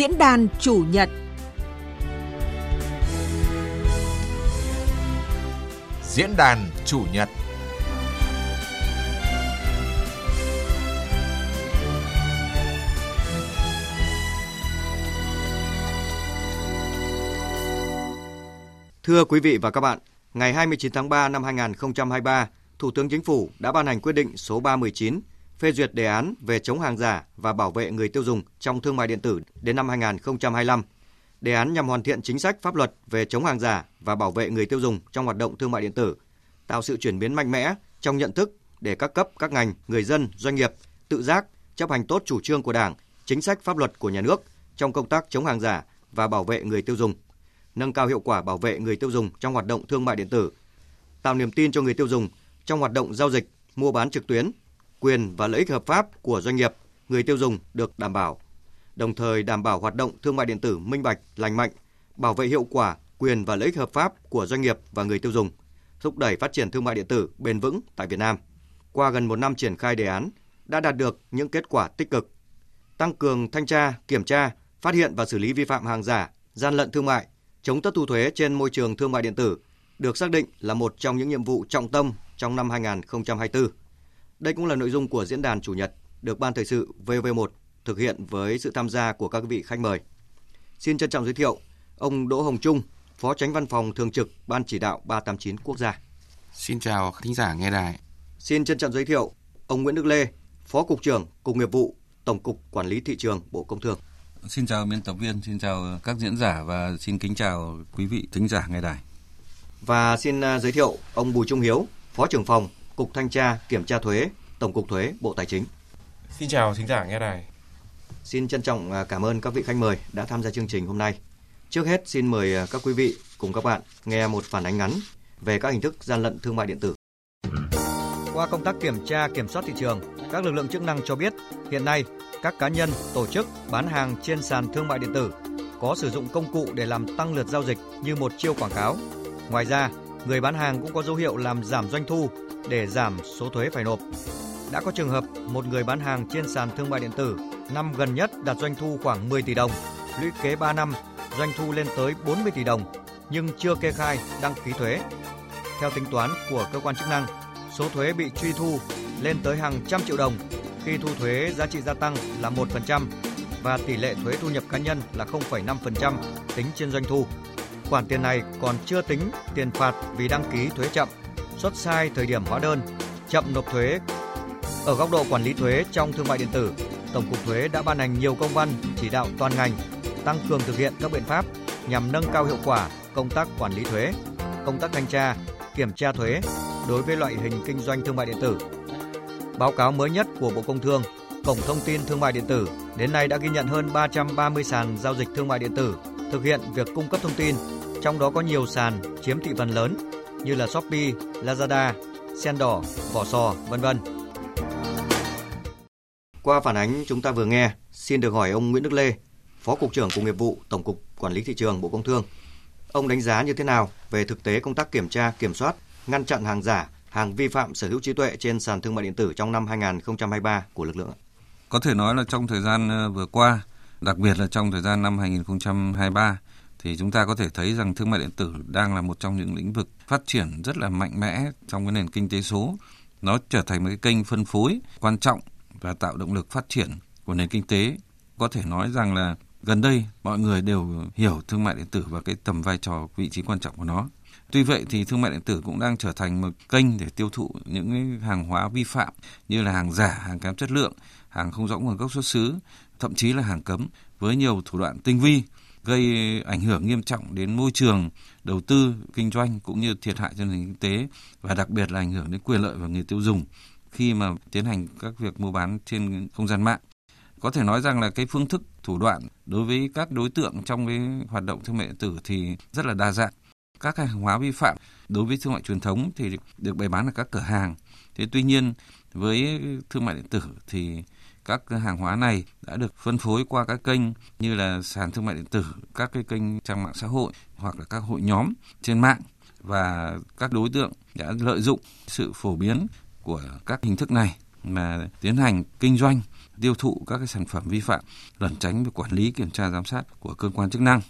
Diễn đàn chủ nhật. Diễn đàn chủ nhật. Thưa quý vị và các bạn, ngày 29 tháng 3 năm 2023, Thủ tướng Chính phủ đã ban hành quyết định số 319 phê duyệt đề án về chống hàng giả và bảo vệ người tiêu dùng trong thương mại điện tử đến năm 2025. Đề án nhằm hoàn thiện chính sách pháp luật về chống hàng giả và bảo vệ người tiêu dùng trong hoạt động thương mại điện tử, tạo sự chuyển biến mạnh mẽ trong nhận thức để các cấp, các ngành, người dân, doanh nghiệp tự giác chấp hành tốt chủ trương của Đảng, chính sách pháp luật của nhà nước trong công tác chống hàng giả và bảo vệ người tiêu dùng, nâng cao hiệu quả bảo vệ người tiêu dùng trong hoạt động thương mại điện tử, tạo niềm tin cho người tiêu dùng trong hoạt động giao dịch, mua bán trực tuyến, quyền và lợi ích hợp pháp của doanh nghiệp, người tiêu dùng được đảm bảo, đồng thời đảm bảo hoạt động thương mại điện tử minh bạch, lành mạnh, bảo vệ hiệu quả quyền và lợi ích hợp pháp của doanh nghiệp và người tiêu dùng, thúc đẩy phát triển thương mại điện tử bền vững tại Việt Nam. Qua gần một năm triển khai đề án, đã đạt được những kết quả tích cực. Tăng cường thanh tra, kiểm tra, phát hiện và xử lý vi phạm hàng giả, gian lận thương mại, chống thất thu thuế trên môi trường thương mại điện tử được xác định là một trong những nhiệm vụ trọng tâm trong năm 2024. Đây cũng là nội dung của diễn đàn chủ nhật được Ban Thời sự VV1 thực hiện với sự tham gia của các vị khách mời. Xin trân trọng giới thiệu ông Đỗ Hồng Trung, Phó Tránh Văn phòng Thường trực Ban Chỉ đạo 389 Quốc gia. Xin chào thính giả nghe đài. Xin trân trọng giới thiệu ông Nguyễn Đức Lê, Phó Cục trưởng Cục Nghiệp vụ, Tổng cục Quản lý Thị trường Bộ Công Thương. Xin chào biên tập viên, xin chào các diễn giả và xin kính chào quý vị thính giả nghe đài. Và xin à, giới thiệu ông Bùi Trung Hiếu, Phó trưởng phòng Cục Thanh tra Kiểm tra Thuế, Tổng cục Thuế, Bộ Tài chính. Xin chào thính giả nghe đài. Xin trân trọng à, cảm ơn các vị khách mời đã tham gia chương trình hôm nay. Trước hết xin mời à, các quý vị cùng các bạn nghe một phản ánh ngắn về các hình thức gian lận thương mại điện tử. Qua công tác kiểm tra kiểm soát thị trường, các lực lượng chức năng cho biết hiện nay các cá nhân, tổ chức bán hàng trên sàn thương mại điện tử có sử dụng công cụ để làm tăng lượt giao dịch như một chiêu quảng cáo. Ngoài ra, người bán hàng cũng có dấu hiệu làm giảm doanh thu để giảm số thuế phải nộp. Đã có trường hợp một người bán hàng trên sàn thương mại điện tử năm gần nhất đạt doanh thu khoảng 10 tỷ đồng, lũy kế 3 năm doanh thu lên tới 40 tỷ đồng nhưng chưa kê khai đăng ký thuế. Theo tính toán của cơ quan chức năng, số thuế bị truy thu lên tới hàng trăm triệu đồng khi thu thuế giá trị gia tăng là 1% và tỷ lệ thuế thu nhập cá nhân là 0,5% tính trên doanh thu. Khoản tiền này còn chưa tính tiền phạt vì đăng ký thuế chậm, xuất sai thời điểm hóa đơn, chậm nộp thuế. Ở góc độ quản lý thuế trong thương mại điện tử, Tổng cục Thuế đã ban hành nhiều công văn chỉ đạo toàn ngành tăng cường thực hiện các biện pháp nhằm nâng cao hiệu quả công tác quản lý thuế, công tác thanh tra, kiểm tra thuế đối với loại hình kinh doanh thương mại điện tử. Báo cáo mới nhất của Bộ Công Thương, Cổng Thông tin Thương mại điện tử đến nay đã ghi nhận hơn 330 sàn giao dịch thương mại điện tử thực hiện việc cung cấp thông tin, trong đó có nhiều sàn chiếm thị phần lớn như là Shopee, Lazada, Sen đỏ, Vỏ sò, vân vân. Qua phản ánh chúng ta vừa nghe, xin được hỏi ông Nguyễn Đức Lê, Phó Cục trưởng Cục Nghiệp vụ Tổng cục Quản lý Thị trường Bộ Công Thương. Ông đánh giá như thế nào về thực tế công tác kiểm tra, kiểm soát, ngăn chặn hàng giả, hàng vi phạm sở hữu trí tuệ trên sàn thương mại điện tử trong năm 2023 của lực lượng? Có thể nói là trong thời gian ờ, vừa qua, đặc biệt là trong thời gian năm 2023, thì chúng ta có thể thấy rằng thương mại điện tử đang là một trong những lĩnh vực phát triển rất là mạnh mẽ trong cái nền kinh tế số. Nó trở thành một cái kênh phân phối quan trọng và tạo động lực phát triển của nền kinh tế. Có thể nói rằng là gần đây mọi người đều hiểu thương mại điện tử và cái tầm vai trò vị trí quan trọng của nó. Tuy vậy thì thương mại điện tử cũng đang trở thành một kênh để tiêu thụ những hàng hóa vi phạm như là hàng giả, hàng kém chất lượng, hàng không rõ nguồn gốc xuất xứ, thậm chí là hàng cấm với nhiều thủ đoạn tinh vi gây ảnh hưởng nghiêm trọng đến môi trường, đầu tư, kinh doanh cũng như thiệt hại cho nền kinh tế và đặc biệt là ảnh hưởng đến quyền lợi của người tiêu dùng khi mà tiến hành các việc mua bán trên không gian mạng. Có thể nói rằng là cái phương thức thủ đoạn đối với các đối tượng trong cái hoạt động thương mại điện tử thì rất là đa dạng. Các hàng hóa vi phạm đối với thương mại truyền thống thì được bày bán ở các cửa hàng. Thế tuy nhiên, với thương mại điện tử thì các hàng hóa này đã được phân phối qua các kênh như là sàn thương mại điện tử, các cái kênh trang mạng xã hội hoặc là các hội nhóm trên mạng và các đối tượng đã lợi dụng sự phổ biến của các hình thức này mà tiến hành kinh doanh tiêu thụ các cái sản phẩm vi phạm, lẩn tránh việc quản lý kiểm tra giám sát của cơ quan chức năng.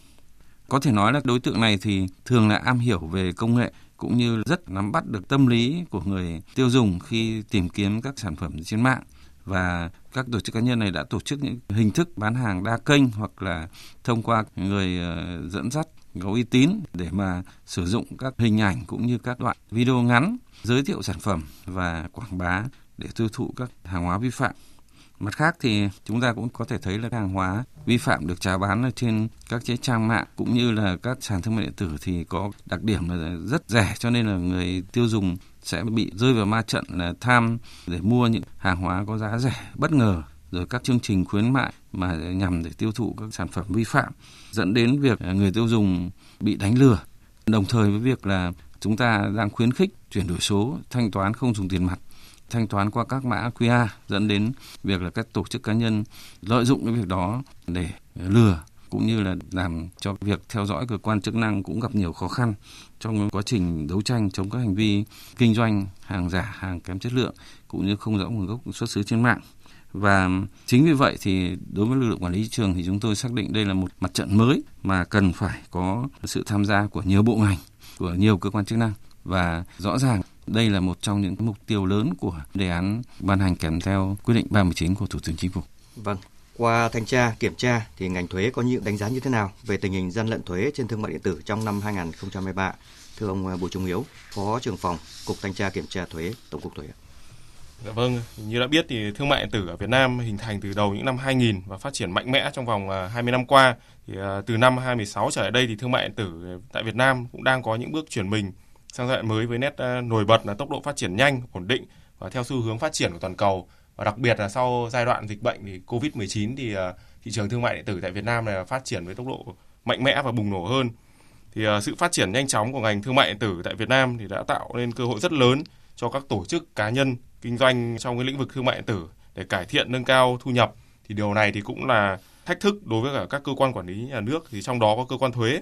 Có thể nói là đối tượng này thì thường là am hiểu về công nghệ cũng như rất nắm bắt được tâm lý của người tiêu dùng khi tìm kiếm các sản phẩm trên mạng và các tổ chức cá nhân này đã tổ chức những hình thức bán hàng đa kênh hoặc là thông qua người ờ, dẫn dắt có uy tín để mà sử dụng các hình ảnh cũng như các đoạn video ngắn, giới thiệu sản phẩm và quảng bá để tiêu thụ các hàng hóa vi phạm. Mặt khác thì chúng ta cũng có thể thấy là hàng hóa vi phạm được chào bán ở trên các cái trang mạng cũng như là các sàn thương mại điện tử thì có đặc điểm là rất rẻ cho nên là người tiêu dùng sẽ bị rơi vào ma trận là tham để mua những hàng hóa có giá rẻ, bất ngờ. Rồi các chương trình khuyến mại mà nhằm để tiêu thụ các sản phẩm vi phạm dẫn đến việc người tiêu dùng bị đánh lừa. Đồng thời với việc là chúng ta đang khuyến khích chuyển đổi số, thanh toán không dùng tiền mặt, thanh toán qua các mã QR dẫn đến việc là các tổ chức cá nhân lợi dụng cái việc đó để lừa cũng như là làm cho việc theo dõi cơ quan chức năng cũng gặp nhiều khó khăn trong quá trình đấu tranh chống các hành vi kinh doanh hàng giả, hàng kém chất lượng cũng như không rõ nguồn gốc xuất xứ trên mạng. Và chính vì vậy thì đối với lực lượng quản lý thị trường thì chúng tôi xác định đây là một mặt trận mới mà cần phải có sự tham gia của nhiều bộ ngành, của nhiều cơ quan chức năng và rõ ràng đây là một trong những mục tiêu lớn của đề án ban hành kèm theo quyết định 39 của Thủ tướng Chính phủ. Vâng, qua thanh tra, kiểm tra thì ngành thuế có những đánh giá như thế nào về tình hình gian lận thuế trên thương mại điện tử trong năm 2023? Thưa ông à, Bùi Trung Hiếu, Phó trưởng phòng Cục Thanh tra Kiểm tra Thuế, Tổng cục Thuế. Dạ vâng, như đã biết thì thương mại điện tử ở Việt Nam hình thành từ đầu những năm 2000 và phát triển mạnh mẽ trong vòng à, 20 năm qua. Thì à, từ năm 2016 trở lại đây thì thương mại điện tử tại Việt Nam cũng đang có những bước chuyển mình sang giai đoạn mới với nét nổi bật là tốc độ phát triển nhanh, ổn định và theo xu hướng phát triển của toàn cầu. Và đặc biệt là sau giai đoạn dịch bệnh thì Covid-19 thì à, thị trường thương mại điện tử tại Việt Nam này phát triển với tốc độ mạnh mẽ và bùng nổ hơn. Thì à, sự phát triển nhanh chóng của ngành thương mại điện tử tại Việt Nam thì đã tạo nên cơ hội rất lớn cho các tổ chức cá nhân kinh doanh trong cái lĩnh vực thương mại điện tử để cải thiện, nâng cao thu nhập. Thì điều này thì cũng là thách thức đối với cả các cơ quan quản lý nhà nước. Thì trong đó có cơ quan thuế.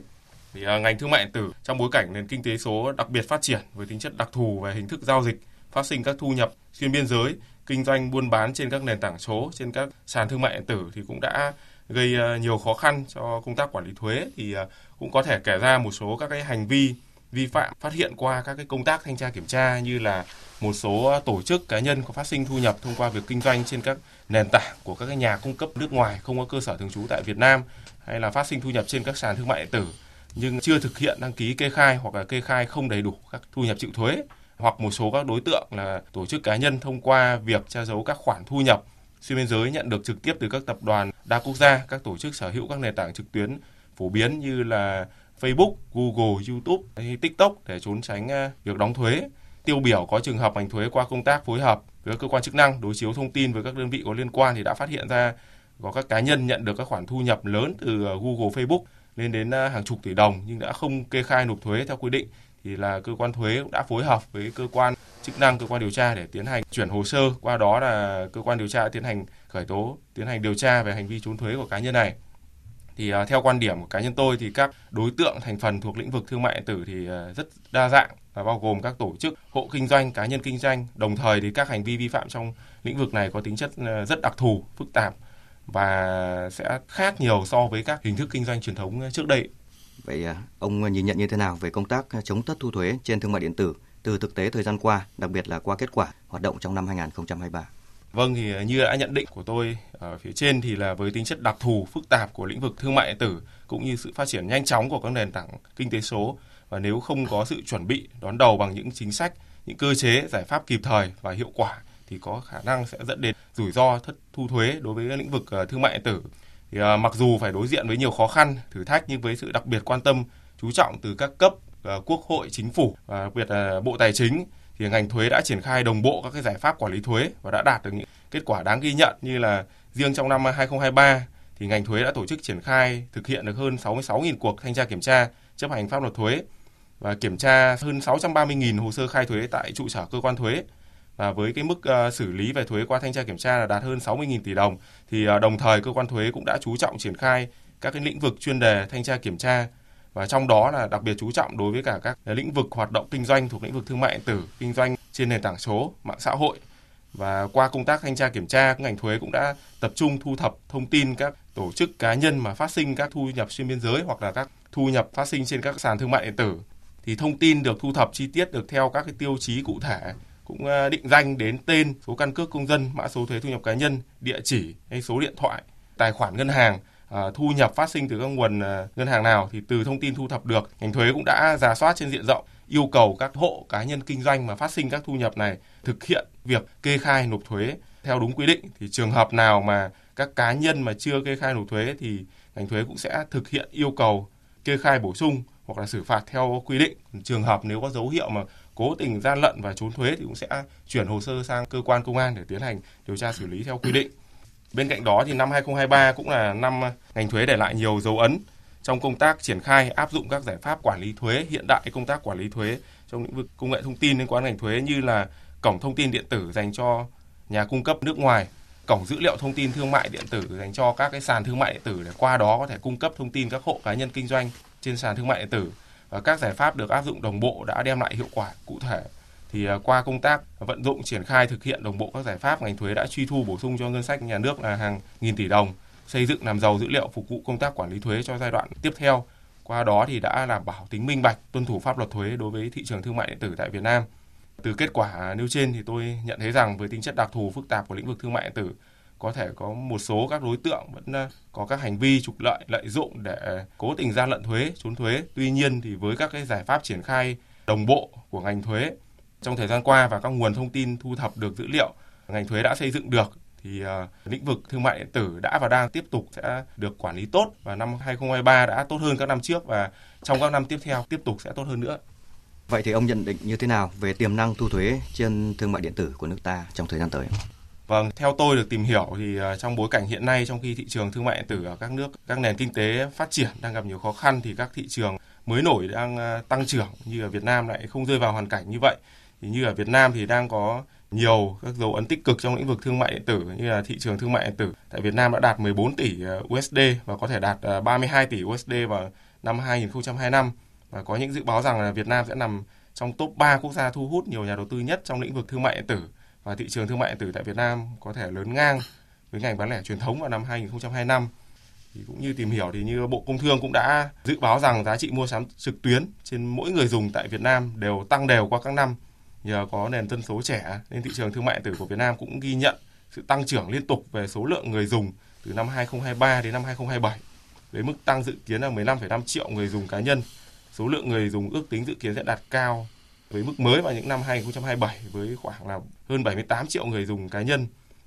Thì à, ngành thương mại điện tử trong bối cảnh nền kinh tế số đặc biệt phát triển với tính chất đặc thù về hình thức giao dịch, phát sinh các thu nhập xuyên biên giới kinh doanh, buôn bán trên các nền tảng số, trên các sàn thương mại điện tử thì cũng đã gây ờ, nhiều khó khăn cho công tác quản lý thuế. Thì ờ, cũng có thể kể ra một số các cái hành vi vi phạm phát hiện qua các cái công tác thanh tra kiểm tra như là một số tổ chức cá nhân có phát sinh thu nhập thông qua việc kinh doanh trên các nền tảng của các cái nhà cung cấp nước ngoài không có cơ sở thường trú tại Việt Nam hay là phát sinh thu nhập trên các sàn thương mại điện tử nhưng chưa thực hiện đăng ký kê khai hoặc là kê khai không đầy đủ các thu nhập chịu thuế hoặc một số các đối tượng là tổ chức cá nhân thông qua việc che giấu các khoản thu nhập xuyên biên giới nhận được trực tiếp từ các tập đoàn đa quốc gia, các tổ chức sở hữu các nền tảng trực tuyến phổ biến như là Facebook, Google, YouTube hay TikTok để trốn tránh à, việc đóng thuế. Tiêu biểu có trường hợp ngành thuế qua công tác phối hợp với cơ quan chức năng đối chiếu thông tin với các đơn vị có liên quan thì đã phát hiện ra có các cá nhân nhận được các khoản thu nhập lớn từ à, Google, Facebook lên đến à, hàng chục tỷ đồng nhưng đã không kê khai nộp thuế theo quy định thì là cơ quan thuế cũng đã phối hợp với cơ quan chức năng cơ quan điều tra để tiến hành chuyển hồ sơ. Qua đó là cơ quan điều tra tiến hành khởi tố tiến hành điều tra về hành vi trốn thuế của cá nhân này. Thì uh, theo quan điểm của cá nhân tôi thì các đối tượng thành phần thuộc lĩnh vực thương mại điện tử thì uh, rất đa dạng và bao gồm các tổ chức hộ kinh doanh cá nhân kinh doanh. Đồng thời thì các hành vi vi phạm trong lĩnh vực này có tính chất uh, rất đặc thù phức tạp và sẽ khác nhiều so với các hình thức kinh doanh truyền thống trước đây. Vậy à, ông nhìn nhận như thế nào về công tác à, chống thất thu thuế trên thương mại điện tử từ thực tế thời gian qua, đặc biệt là qua kết quả hoạt động trong năm 2023? Vâng thì à, như đã nhận định của tôi ở phía trên thì là với tính chất đặc thù phức tạp của lĩnh vực thương mại điện tử cũng như sự phát triển nhanh chóng của các nền tảng kinh tế số và nếu không có sự chuẩn bị đón đầu bằng những chính sách, những cơ chế, giải pháp kịp thời và hiệu quả thì có khả năng sẽ dẫn đến rủi ro thất thu thuế đối với lĩnh vực thương mại điện tử. Thì à, mặc dù phải đối diện với nhiều khó khăn, thử thách nhưng với sự đặc biệt quan tâm, chú trọng từ các cấp à, quốc hội, chính phủ và đặc biệt là Bộ Tài chính thì ngành thuế đã triển khai đồng bộ các cái giải pháp quản lý thuế và đã đạt được những kết quả đáng ghi nhận như là riêng trong năm 2023 thì ngành thuế đã tổ chức triển khai thực hiện được hơn 66.000 cuộc thanh tra kiểm tra chấp hành pháp luật thuế và kiểm tra hơn 630.000 hồ sơ khai thuế tại trụ sở cơ quan thuế và với cái mức uh, xử lý về thuế qua thanh tra kiểm tra là đạt hơn 60.000 tỷ đồng thì uh, đồng thời cơ quan thuế cũng đã chú trọng triển khai các cái lĩnh vực chuyên đề thanh tra kiểm tra. Và trong đó là đặc biệt chú trọng đối với cả các lĩnh vực hoạt động kinh doanh thuộc lĩnh vực thương mại điện tử, kinh doanh trên nền tảng số, mạng xã hội. Và qua công tác thanh tra kiểm tra, ngành thuế cũng đã tập trung thu thập thông tin các tổ chức cá nhân mà phát sinh các thu nhập xuyên biên giới hoặc là các thu nhập phát sinh trên các sàn thương mại điện tử. Thì thông tin được thu thập chi tiết được theo các cái tiêu chí cụ thể cũng ờ, định danh đến tên, số căn cước công dân, mã số thuế thu nhập cá nhân, địa chỉ hay số điện thoại, tài khoản ngân hàng, ờ, thu nhập phát sinh từ các nguồn ờ, ngân hàng nào thì từ thông tin thu thập được, ngành thuế cũng đã giả soát trên diện rộng yêu cầu các hộ cá nhân kinh doanh mà phát sinh các thu nhập này thực hiện việc kê khai nộp thuế theo đúng quy định thì trường hợp nào mà các cá nhân mà chưa kê khai nộp thuế thì ngành thuế cũng sẽ thực hiện yêu cầu kê khai bổ sung hoặc là xử phạt theo quy định. Trường hợp nếu có dấu hiệu mà cố tình gian lận và trốn thuế thì cũng sẽ chuyển hồ sơ sang cơ quan công an để tiến hành điều tra xử lý theo quy định. Bên cạnh đó thì năm 2023 cũng là năm ngành thuế để lại nhiều dấu ấn trong công tác triển khai áp dụng các giải pháp quản lý thuế hiện đại công tác quản lý thuế trong lĩnh vực công nghệ thông tin liên quan ngành thuế như là cổng thông tin điện tử dành cho nhà cung cấp nước ngoài, cổng dữ liệu thông tin thương mại điện tử dành cho các cái sàn thương mại điện tử để qua đó có thể cung cấp thông tin các hộ cá nhân kinh doanh trên sàn thương mại điện tử Ờ, các giải pháp được áp dụng đồng bộ đã đem lại hiệu quả cụ thể. Thì ờ, qua công tác vận dụng triển khai thực hiện đồng bộ các giải pháp, ngành thuế đã truy thu bổ sung cho ngân sách nhà nước là hàng nghìn tỷ đồng, xây dựng làm giàu dữ liệu phục vụ công tác quản lý thuế cho giai đoạn tiếp theo. Qua đó thì đã đảm bảo tính minh bạch, tuân thủ pháp luật thuế đối với thị trường thương mại điện tử tại Việt Nam. Từ kết quả nêu trên thì tôi nhận thấy rằng với tính chất đặc thù phức tạp của lĩnh vực thương mại điện tử có thể có một số các đối tượng vẫn ờ, có các hành vi trục lợi lợi dụng để cố tình gian lận thuế trốn thuế tuy nhiên thì với các cái giải pháp triển khai đồng bộ của ngành thuế trong thời gian qua và các nguồn thông tin thu thập được dữ liệu ngành thuế đã xây dựng được thì uh, lĩnh vực thương mại điện tử đã và đang tiếp tục sẽ được quản lý tốt và năm 2023 đã tốt hơn các năm trước và trong các năm tiếp theo tiếp tục sẽ tốt hơn nữa. Vậy thì ông nhận định như thế nào về tiềm năng thu thuế trên thương mại điện tử của nước ta trong thời gian tới? Vâng, theo tôi được tìm hiểu thì à, trong bối cảnh hiện nay trong khi thị trường thương mại điện tử ở các nước, các nền kinh tế phát triển đang gặp nhiều khó khăn thì các thị trường mới nổi đang à, tăng trưởng như ở Việt Nam lại không rơi vào hoàn cảnh như vậy. Thì như ở Việt Nam thì đang có nhiều các dấu ấn tích cực trong lĩnh vực thương mại điện tử như là thị trường thương mại điện tử. Tại Việt Nam đã đạt 14 tỷ à, USD và có thể đạt 32 tỷ USD vào năm 2025 và có những dự báo rằng là Việt Nam sẽ nằm trong top 3 quốc gia thu hút nhiều nhà đầu tư nhất trong lĩnh vực thương mại điện tử và thị trường thương mại điện tử tại Việt Nam có thể lớn ngang với ngành bán lẻ truyền thống vào năm 2025. Thì cũng như tìm hiểu thì như Bộ Công Thương cũng đã dự báo rằng giá trị mua sắm trực tuyến trên mỗi người dùng tại Việt Nam đều tăng đều qua các năm nhờ có nền dân số trẻ nên thị trường thương mại điện tử của Việt Nam cũng ghi nhận sự tăng trưởng liên tục về số lượng người dùng từ năm 2023 đến năm 2027 với mức tăng dự kiến là 15,5 triệu người dùng cá nhân. Số lượng người dùng ước tính dự kiến sẽ đạt cao với mức mới vào những năm 2027 với khoảng là hơn 78 triệu người dùng cá nhân.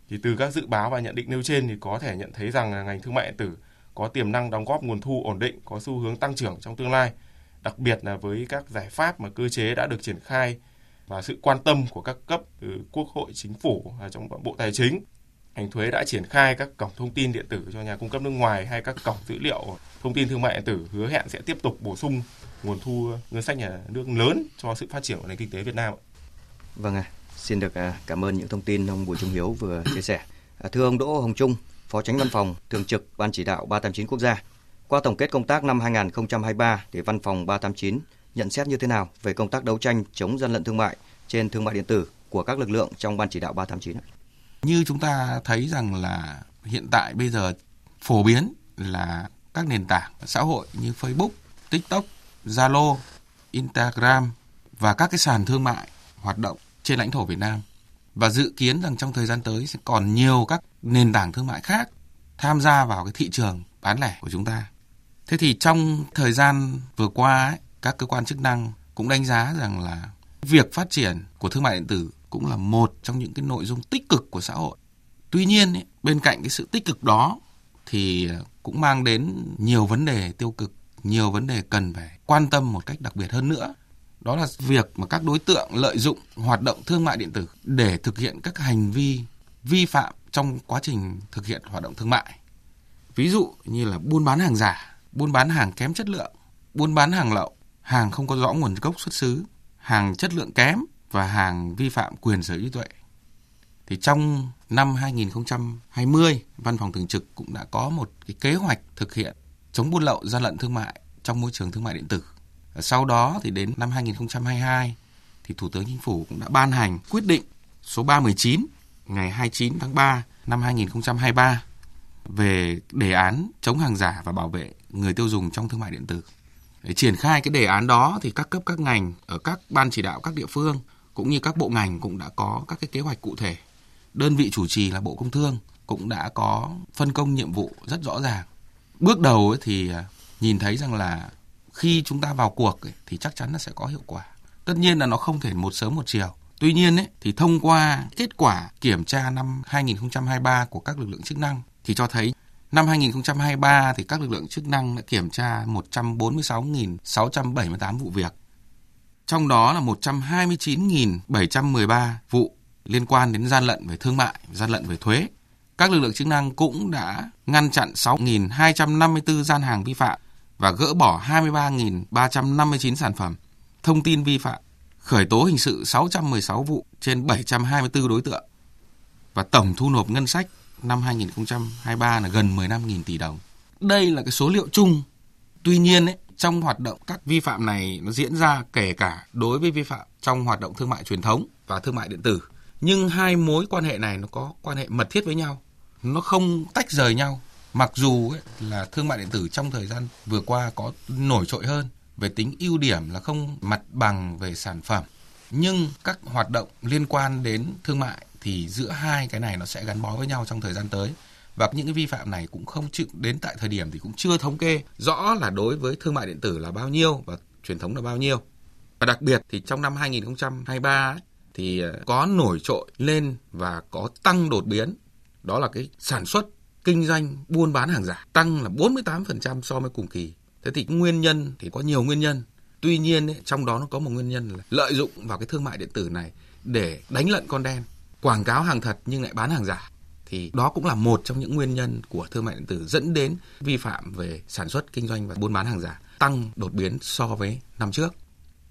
Thì từ các dự báo và nhận định nêu trên thì có thể nhận thấy rằng là ngành thương mại điện tử có tiềm năng đóng góp nguồn thu ổn định, có xu hướng tăng trưởng trong tương lai. Đặc biệt là với các giải pháp mà cơ chế đã được triển khai và sự quan tâm của các cấp từ Quốc hội, Chính phủ và trong Bộ Tài chính. Ngành thuế đã triển khai các cổng thông tin điện tử cho nhà cung cấp nước ngoài hay các cổng dữ liệu thông tin thương mại điện tử hứa hẹn sẽ tiếp tục bổ sung nguồn thu ngân sách nhà nước lớn cho sự phát triển của nền kinh tế Việt Nam. Vâng ạ, à, xin được à, cảm ơn những thông tin ông Bùi Trung Hiếu vừa chia sẻ. À, thưa ông Đỗ Hồng Trung, Phó Tránh Văn phòng Thường trực Ban Chỉ đạo 389 Quốc gia, qua tổng kết công tác năm 2023 thì Văn phòng 389 nhận xét như thế nào về công tác đấu tranh chống gian lận thương mại trên thương mại điện tử của các lực lượng trong Ban chỉ đạo 389? Như chúng ta thấy rằng là hiện tại bây giờ phổ biến là các nền tảng xã hội như Facebook, TikTok, Zalo, Instagram và các cái sàn thương mại hoạt động trên lãnh thổ Việt Nam và dự kiến rằng trong thời gian tới sẽ còn nhiều các nền tảng thương mại khác tham gia vào cái thị trường bán lẻ của chúng ta. Thế thì trong thời gian vừa qua ấy, các cơ quan chức năng cũng đánh giá rằng là việc phát triển của thương mại điện tử cũng là một trong những cái nội dung tích cực của xã hội. Tuy nhiên ấy, bên cạnh cái sự tích cực đó thì cũng mang đến nhiều vấn đề tiêu cực, nhiều vấn đề cần phải quan tâm một cách đặc biệt hơn nữa. Đó là việc mà các đối tượng lợi dụng hoạt động thương mại điện tử để thực hiện các hành vi vi phạm trong quá trình thực hiện hoạt động thương mại. Ví dụ như là buôn bán hàng giả, buôn bán hàng kém chất lượng, buôn bán hàng lậu, hàng không có rõ nguồn gốc xuất xứ, hàng chất lượng kém và hàng vi phạm quyền sở hữu trí tuệ. Thì trong năm 2020, Văn phòng Thường trực cũng đã có một cái kế hoạch thực hiện chống buôn lậu, gian lận thương mại trong môi trường thương mại điện tử. Sau đó thì đến năm 2022 thì Thủ tướng Chính phủ cũng đã ban hành quyết định số 319 ngày 29 tháng 3 năm 2023 về đề án chống hàng giả và bảo vệ người tiêu dùng trong thương mại điện tử. Để triển khai cái đề án đó thì các cấp, các ngành ở các ban chỉ đạo, các địa phương cũng như các bộ ngành cũng đã có các cái kế hoạch cụ thể. Đơn vị chủ trì là Bộ Công Thương cũng đã có phân công nhiệm vụ rất rõ ràng. Bước đầu thì à, nhìn thấy rằng là khi chúng ta vào cuộc thì chắc chắn nó sẽ có hiệu quả. Tất nhiên là nó không thể một sớm một chiều. Tuy nhiên ấy, thì thông qua kết quả kiểm tra năm 2023 của các lực lượng chức năng thì cho thấy năm 2023 thì các lực lượng chức năng đã kiểm tra 146.678 vụ việc. Trong đó là 129.713 vụ liên quan đến gian lận về thương mại, gian lận về thuế. Các lực lượng chức năng cũng đã ngăn chặn 6.254 gian hàng vi phạm và gỡ bỏ 23.359 sản phẩm, thông tin vi phạm, khởi tố hình sự 616 vụ trên 724 đối tượng và tổng thu nộp ngân sách năm 2023 là gần 15.000 tỷ đồng. Đây là cái số liệu chung. Tuy nhiên ấy, trong hoạt động các vi phạm này nó diễn ra kể cả đối với vi phạm trong hoạt động thương mại truyền thống và thương mại điện tử. Nhưng hai mối quan hệ này nó có quan hệ mật thiết với nhau. Nó không tách rời nhau. Mặc dù ấy, là thương mại điện tử trong thời gian vừa qua có nổi trội hơn về tính ưu điểm là không mặt bằng về sản phẩm nhưng các hoạt động liên quan đến thương mại thì giữa hai cái này nó sẽ gắn bó với nhau trong thời gian tới và những cái vi phạm này cũng không chịu đến tại thời điểm thì cũng chưa thống kê rõ là đối với thương mại điện tử là bao nhiêu và truyền thống là bao nhiêu. Và đặc biệt thì trong năm 2023 ấy, thì ờ, có nổi trội lên và có tăng đột biến. Đó là cái sản xuất, kinh doanh, buôn bán hàng giả tăng là 48% so với cùng kỳ. Thế thì nguyên nhân thì có nhiều nguyên nhân. Tuy nhiên ấy, trong đó nó có một nguyên nhân là lợi dụng vào cái thương mại điện tử này để đánh lận con đen quảng cáo hàng thật nhưng lại bán hàng giả thì đó cũng là một trong những nguyên nhân của thương mại điện tử dẫn đến vi phạm về sản xuất kinh doanh và buôn bán hàng giả tăng đột biến so với năm trước.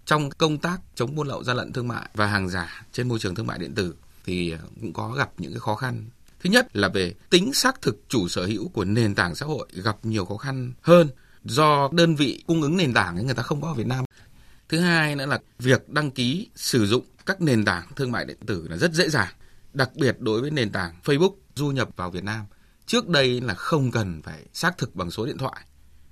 Trong công tác chống buôn lậu gian lận thương mại và hàng giả trên môi trường thương mại điện tử thì cũng có gặp những cái khó khăn. Thứ nhất là về tính xác thực chủ sở hữu của nền tảng xã hội gặp nhiều khó khăn hơn do đơn vị cung ứng nền tảng ấy người ta không có ở Việt Nam. Thứ hai nữa là việc đăng ký sử dụng các nền tảng thương mại điện tử là rất dễ dàng đặc biệt đối với nền tảng Facebook du nhập vào Việt Nam. Trước đây là không cần phải xác thực bằng số điện thoại,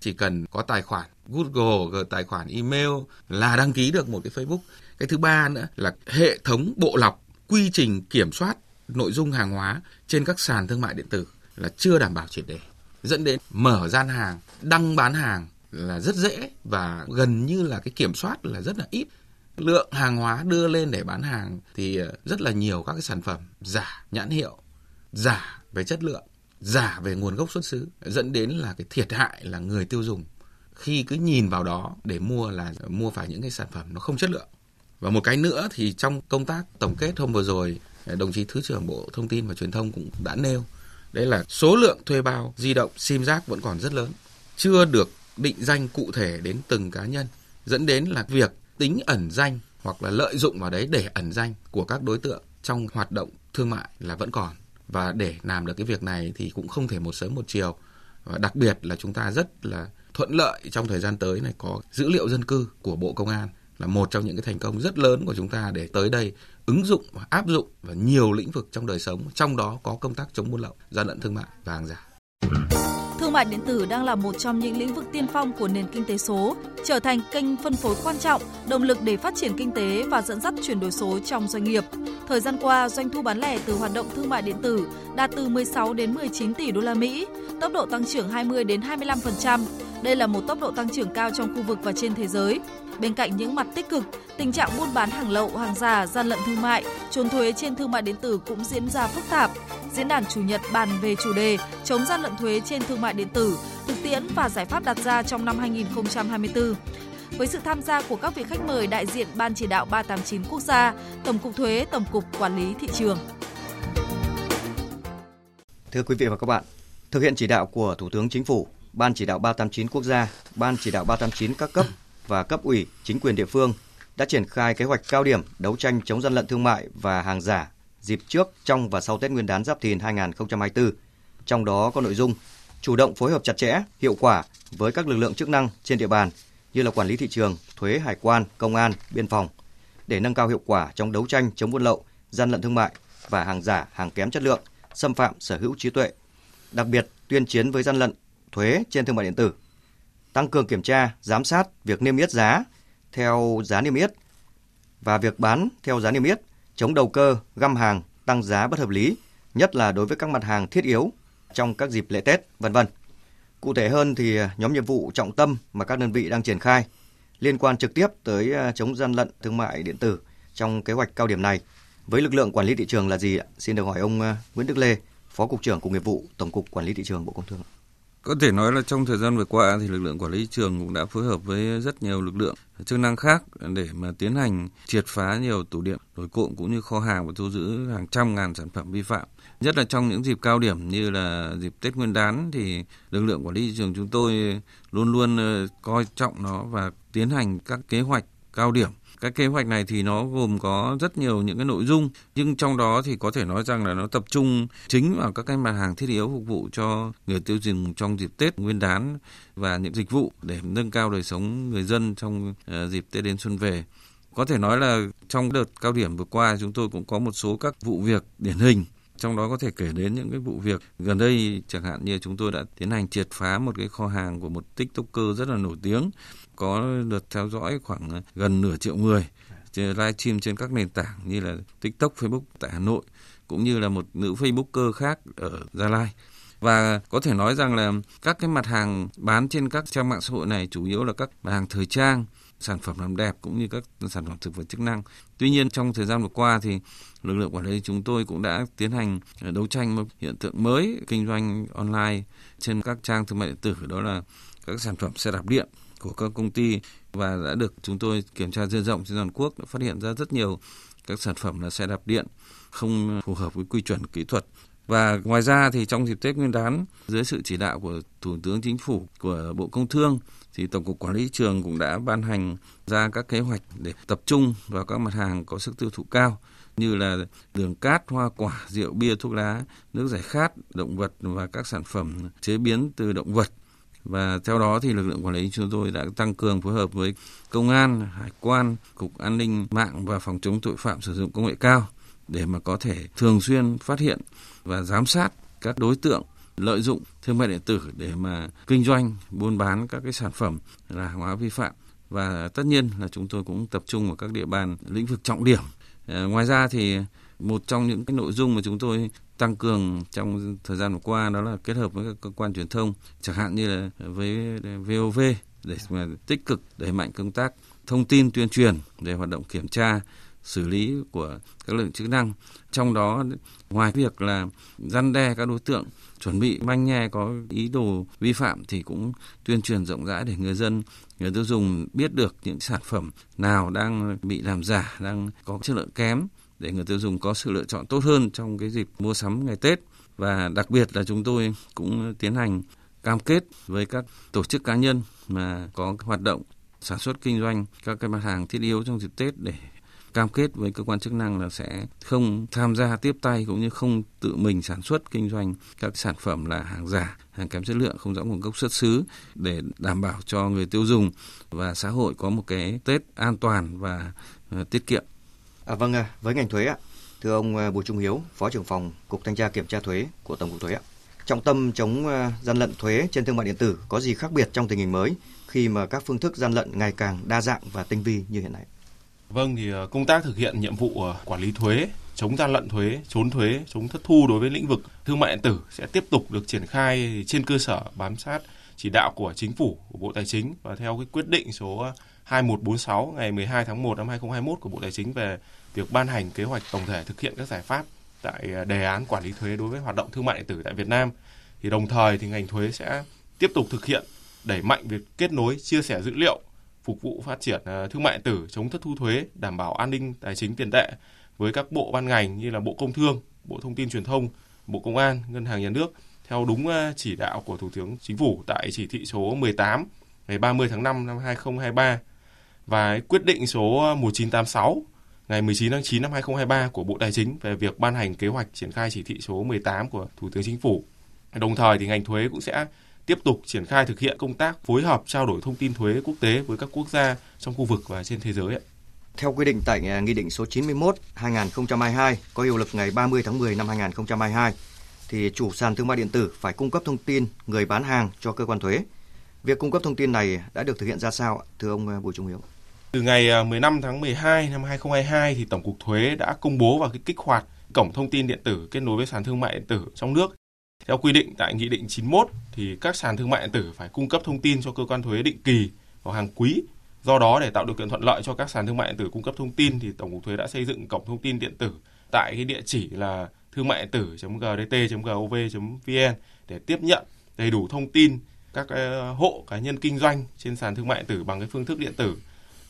chỉ cần có tài khoản Google, tài khoản email là đăng ký được một cái Facebook. Cái thứ ba nữa là hệ thống bộ lọc, quy trình kiểm soát nội dung hàng hóa trên các sàn thương mại điện tử là chưa đảm bảo triệt đề dẫn đến mở gian hàng, đăng bán hàng là rất dễ và gần như là cái kiểm soát là rất là ít. Lượng hàng hóa đưa lên để bán hàng thì ờ, rất là nhiều các cái sản phẩm giả nhãn hiệu, giả về chất lượng, giả về nguồn gốc xuất xứ, dẫn đến là cái thiệt hại là người tiêu dùng khi cứ nhìn vào đó để mua là mua phải những cái sản phẩm nó không chất lượng. Và một cái nữa thì trong công tác tổng kết hôm vừa rồi đồng chí thứ trưởng bộ thông tin và truyền thông cũng đã nêu, đấy là số lượng thuê bao di động sim giác vẫn còn rất lớn, chưa được định danh cụ thể đến từng cá nhân, dẫn đến là việc tính ẩn danh hoặc là lợi dụng vào đấy để ẩn danh của các đối tượng trong hoạt động thương mại là vẫn còn. Và để làm được cái việc này thì cũng không thể một sớm một chiều. Và đặc biệt là chúng ta rất là thuận lợi trong thời gian tới này có dữ liệu dân cư của Bộ Công an là một trong những cái thành công rất lớn của chúng ta để tới đây ứng dụng và áp dụng vào nhiều lĩnh vực trong đời sống trong đó có công tác chống buôn lậu gian lận thương mại và hàng giả Thương mại điện tử đang là một trong những lĩnh vực tiên phong của nền kinh tế số, trở thành kênh phân phối quan trọng, động lực để phát triển kinh tế và dẫn dắt chuyển đổi số trong doanh nghiệp. Thời gian qua, doanh thu bán lẻ từ hoạt động thương mại điện tử đạt từ 16 đến 19 tỷ đô la Mỹ, tốc độ tăng trưởng 20 đến 25%. Đây là một tốc độ tăng trưởng cao trong khu vực và trên thế giới. Bên cạnh những mặt tích cực, tình trạng buôn bán hàng lậu, hàng giả, gian lận thương mại, trốn thuế trên thương mại điện tử cũng diễn ra phức tạp. Diễn đàn Chủ nhật bàn về chủ đề chống gian lận thuế trên thương mại điện tử, thực tiễn và giải pháp đặt ra trong năm 2024 với sự tham gia của các vị khách mời đại diện Ban chỉ đạo 389 quốc gia, Tổng cục Thuế, Tổng cục Quản lý thị trường. Thưa quý vị và các bạn, thực hiện chỉ đạo của Thủ tướng Chính phủ, Ban chỉ đạo 389 quốc gia, Ban chỉ đạo 389 các cấp và cấp ủy, chính quyền địa phương đã triển khai kế hoạch cao điểm đấu tranh chống gian lận thương mại và hàng giả dịp trước, trong và sau Tết Nguyên đán Giáp Thìn 2024. Trong đó có nội dung chủ động phối hợp chặt chẽ, hiệu quả với các lực lượng chức năng trên địa bàn như là quản lý thị trường, thuế, hải quan, công an, biên phòng để nâng cao hiệu quả trong đấu tranh chống buôn lậu, gian lận thương mại, và hàng giả, hàng kém chất lượng, xâm phạm sở hữu trí tuệ. Đặc biệt, tuyên chiến với gian lận thuế trên thương mại điện tử, tăng cường kiểm tra, giám sát việc niêm yết giá theo giá niêm yết và việc bán theo giá niêm yết, chống đầu cơ, găm hàng, tăng giá bất hợp lý, nhất là đối với các mặt hàng thiết yếu trong các dịp lễ Tết, vân vân. Cụ thể hơn thì à, nhóm nhiệm vụ trọng tâm mà các đơn vị đang triển khai liên quan trực tiếp tới à, chống gian lận thương mại điện tử trong kế hoạch cao điểm này với lực lượng quản lý thị trường là gì ạ? Xin được hỏi ông à, Nguyễn Đức Lê, Phó cục trưởng Cục Nghiệp vụ Tổng cục Quản lý thị trường Bộ Công Thương. Có thể nói là trong thời gian vừa qua thì lực lượng quản lý trường cũng đã phối hợp với rất nhiều lực lượng chức năng khác để mà tiến hành triệt phá nhiều tủ điện, nổi cộm cũng như kho hàng và thu giữ hàng trăm ngàn sản phẩm vi phạm. Nhất là trong những dịp cao điểm như là dịp Tết Nguyên đán thì lực lượng quản lý thị trường chúng tôi luôn luôn ờ, coi trọng nó và tiến hành các kế hoạch cao điểm Các kế hoạch này thì nó gồm có rất nhiều những cái nội dung, nhưng trong đó thì có thể nói rằng là nó tập trung chính vào các cái mặt hàng thiết yếu phục vụ cho người tiêu dùng trong dịp Tết Nguyên đán và những dịch vụ để nâng cao đời sống người dân trong ờ, dịp Tết đến xuân về. Có thể nói là trong đợt cao điểm vừa qua, chúng tôi cũng có một số các vụ việc điển hình, trong đó có thể kể đến những cái vụ việc gần đây, chẳng hạn như chúng tôi đã tiến hành triệt phá một cái kho hàng của một tiktoker rất là nổi tiếng có lượt theo dõi khoảng ờ, gần nửa triệu người live stream trên các nền tảng như là tiktok, facebook tại hà nội, cũng như là một nữ facebooker khác ở gia lai và có thể nói rằng là các cái mặt hàng bán trên các trang mạng xã hội này chủ yếu là các mặt hàng thời trang, sản phẩm làm đẹp cũng như các sản phẩm thực vật chức năng. Tuy nhiên trong thời gian vừa qua thì lực lượng quản lý chúng tôi cũng đã tiến hành ờ, đấu tranh một hiện tượng mới kinh doanh online trên các trang thương mại điện tử, đó là các sản phẩm xe đạp điện của các công ty và đã được chúng tôi kiểm tra diện rộng trên toàn quốc đã phát hiện ra rất nhiều các sản phẩm là xe đạp điện không phù hợp với quy chuẩn kỹ thuật và ngoài ra thì trong dịp Tết Nguyên đán dưới sự chỉ đạo của Thủ tướng Chính phủ của Bộ Công Thương thì Tổng cục Quản lý thị trường cũng đã ban hành ra các kế hoạch để tập trung vào các mặt hàng có sức tiêu thụ cao như là đường cát, hoa quả, rượu bia, thuốc lá, nước giải khát, động vật và các sản phẩm chế biến từ động vật. Và theo đó thì lực lượng quản lý chúng tôi đã tăng cường phối hợp với công an, hải quan, cục an ninh mạng và phòng chống tội phạm sử dụng công nghệ cao để mà có thể thường xuyên phát hiện và giám sát các đối tượng lợi dụng thương mại điện tử để mà kinh doanh buôn bán các cái sản phẩm là hàng hóa vi phạm và tất nhiên là chúng tôi cũng tập trung vào các địa bàn lĩnh vực trọng điểm. À, ngoài ra thì một trong những cái nội dung mà chúng tôi tăng cường trong thời gian vừa qua đó là kết hợp với các cơ quan truyền thông, chẳng hạn như là với VOV để mà tích cực đẩy mạnh công tác thông tin tuyên truyền để hoạt động kiểm tra, xử lý của các lực lượng chức năng. Trong đó, ngoài việc là răn đe các đối tượng chuẩn bị manh nha có ý đồ vi phạm thì cũng tuyên truyền rộng rãi để người dân, người tiêu dùng biết được những sản phẩm nào đang bị làm giả, đang có chất lượng kém để người tiêu dùng có sự lựa chọn tốt hơn trong cái dịp mua sắm ngày Tết và đặc biệt là chúng tôi cũng tiến hành cam kết với các tổ chức cá nhân mà có hoạt động sản xuất kinh doanh các cái mặt hàng thiết yếu trong dịp Tết để cam kết với cơ quan chức năng là sẽ không tham gia tiếp tay cũng như không tự mình sản xuất kinh doanh các sản phẩm là hàng giả, hàng kém chất lượng không rõ nguồn gốc xuất xứ để đảm bảo cho người tiêu dùng và xã hội có một cái Tết an toàn và ờ, tiết kiệm. À, vâng, à, với ngành thuế ạ, thưa ông à, Bùi Trung Hiếu, Phó trưởng phòng Cục Thanh tra Kiểm tra Thuế của Tổng cục Thuế ạ. Trọng tâm chống à, gian lận thuế trên thương mại điện tử có gì khác biệt trong tình hình mới khi mà các phương thức gian lận ngày càng đa dạng và tinh vi như hiện nay? Vâng thì công tác thực hiện nhiệm vụ quản lý thuế, chống gian lận thuế, trốn thuế, chống thất thu đối với lĩnh vực thương mại điện tử sẽ tiếp tục được triển khai trên cơ sở bám sát chỉ đạo của chính phủ của Bộ Tài chính và theo cái quyết định số 2146 ngày 12 tháng 1 năm 2021 của Bộ Tài chính về việc ban hành kế hoạch tổng thể thực hiện các giải pháp tại à, đề án quản lý thuế đối với hoạt động thương mại điện tử tại Việt Nam. Thì đồng thời thì ngành thuế sẽ tiếp tục thực hiện đẩy mạnh việc kết nối chia sẻ dữ liệu phục vụ phát triển à, thương mại điện tử, chống thất thu thuế, đảm bảo an ninh tài chính tiền tệ với các bộ ban ngành như là Bộ Công Thương, Bộ Thông tin Truyền thông, Bộ Công an, Ngân hàng Nhà nước theo đúng à, chỉ đạo của Thủ tướng Chính phủ tại chỉ thị số 18 ngày 30 tháng 5 năm 2023 và quyết định số 1986 ngày 19 tháng 9 năm 2023 của Bộ Tài chính về việc ban hành kế hoạch triển khai chỉ thị số 18 của Thủ tướng Chính phủ. Đồng thời thì ngành thuế cũng sẽ tiếp tục triển khai thực hiện công tác phối hợp trao đổi thông tin thuế quốc tế với các quốc gia trong khu vực và trên thế giới. Theo quy định tại Nghị định số 91/2022 có hiệu lực ngày 30 tháng 10 năm 2022 thì chủ sàn thương mại điện tử phải cung cấp thông tin người bán hàng cho cơ quan thuế. Việc cung cấp thông tin này đã được thực hiện ra sao thưa ông à, Bùi Trung Hiếu? Từ ngày à, 15 tháng 12 năm 2022 thì Tổng cục Thuế đã công bố và kích hoạt cổng thông tin điện tử kết nối với sàn thương mại điện tử trong nước. Theo quy định tại Nghị định 91 thì các sàn thương mại điện tử phải cung cấp thông tin cho cơ quan thuế định kỳ vào hàng quý. Do đó, để tạo điều kiện thuận lợi cho các sàn thương mại điện tử cung cấp thông tin thì Tổng cục Thuế đã xây dựng cổng thông tin điện tử tại cái địa chỉ là thương mại điện tử.gdt.gov.vn để tiếp nhận đầy đủ thông tin các à, hộ cá nhân kinh doanh trên sàn thương mại điện tử bằng cái phương thức điện tử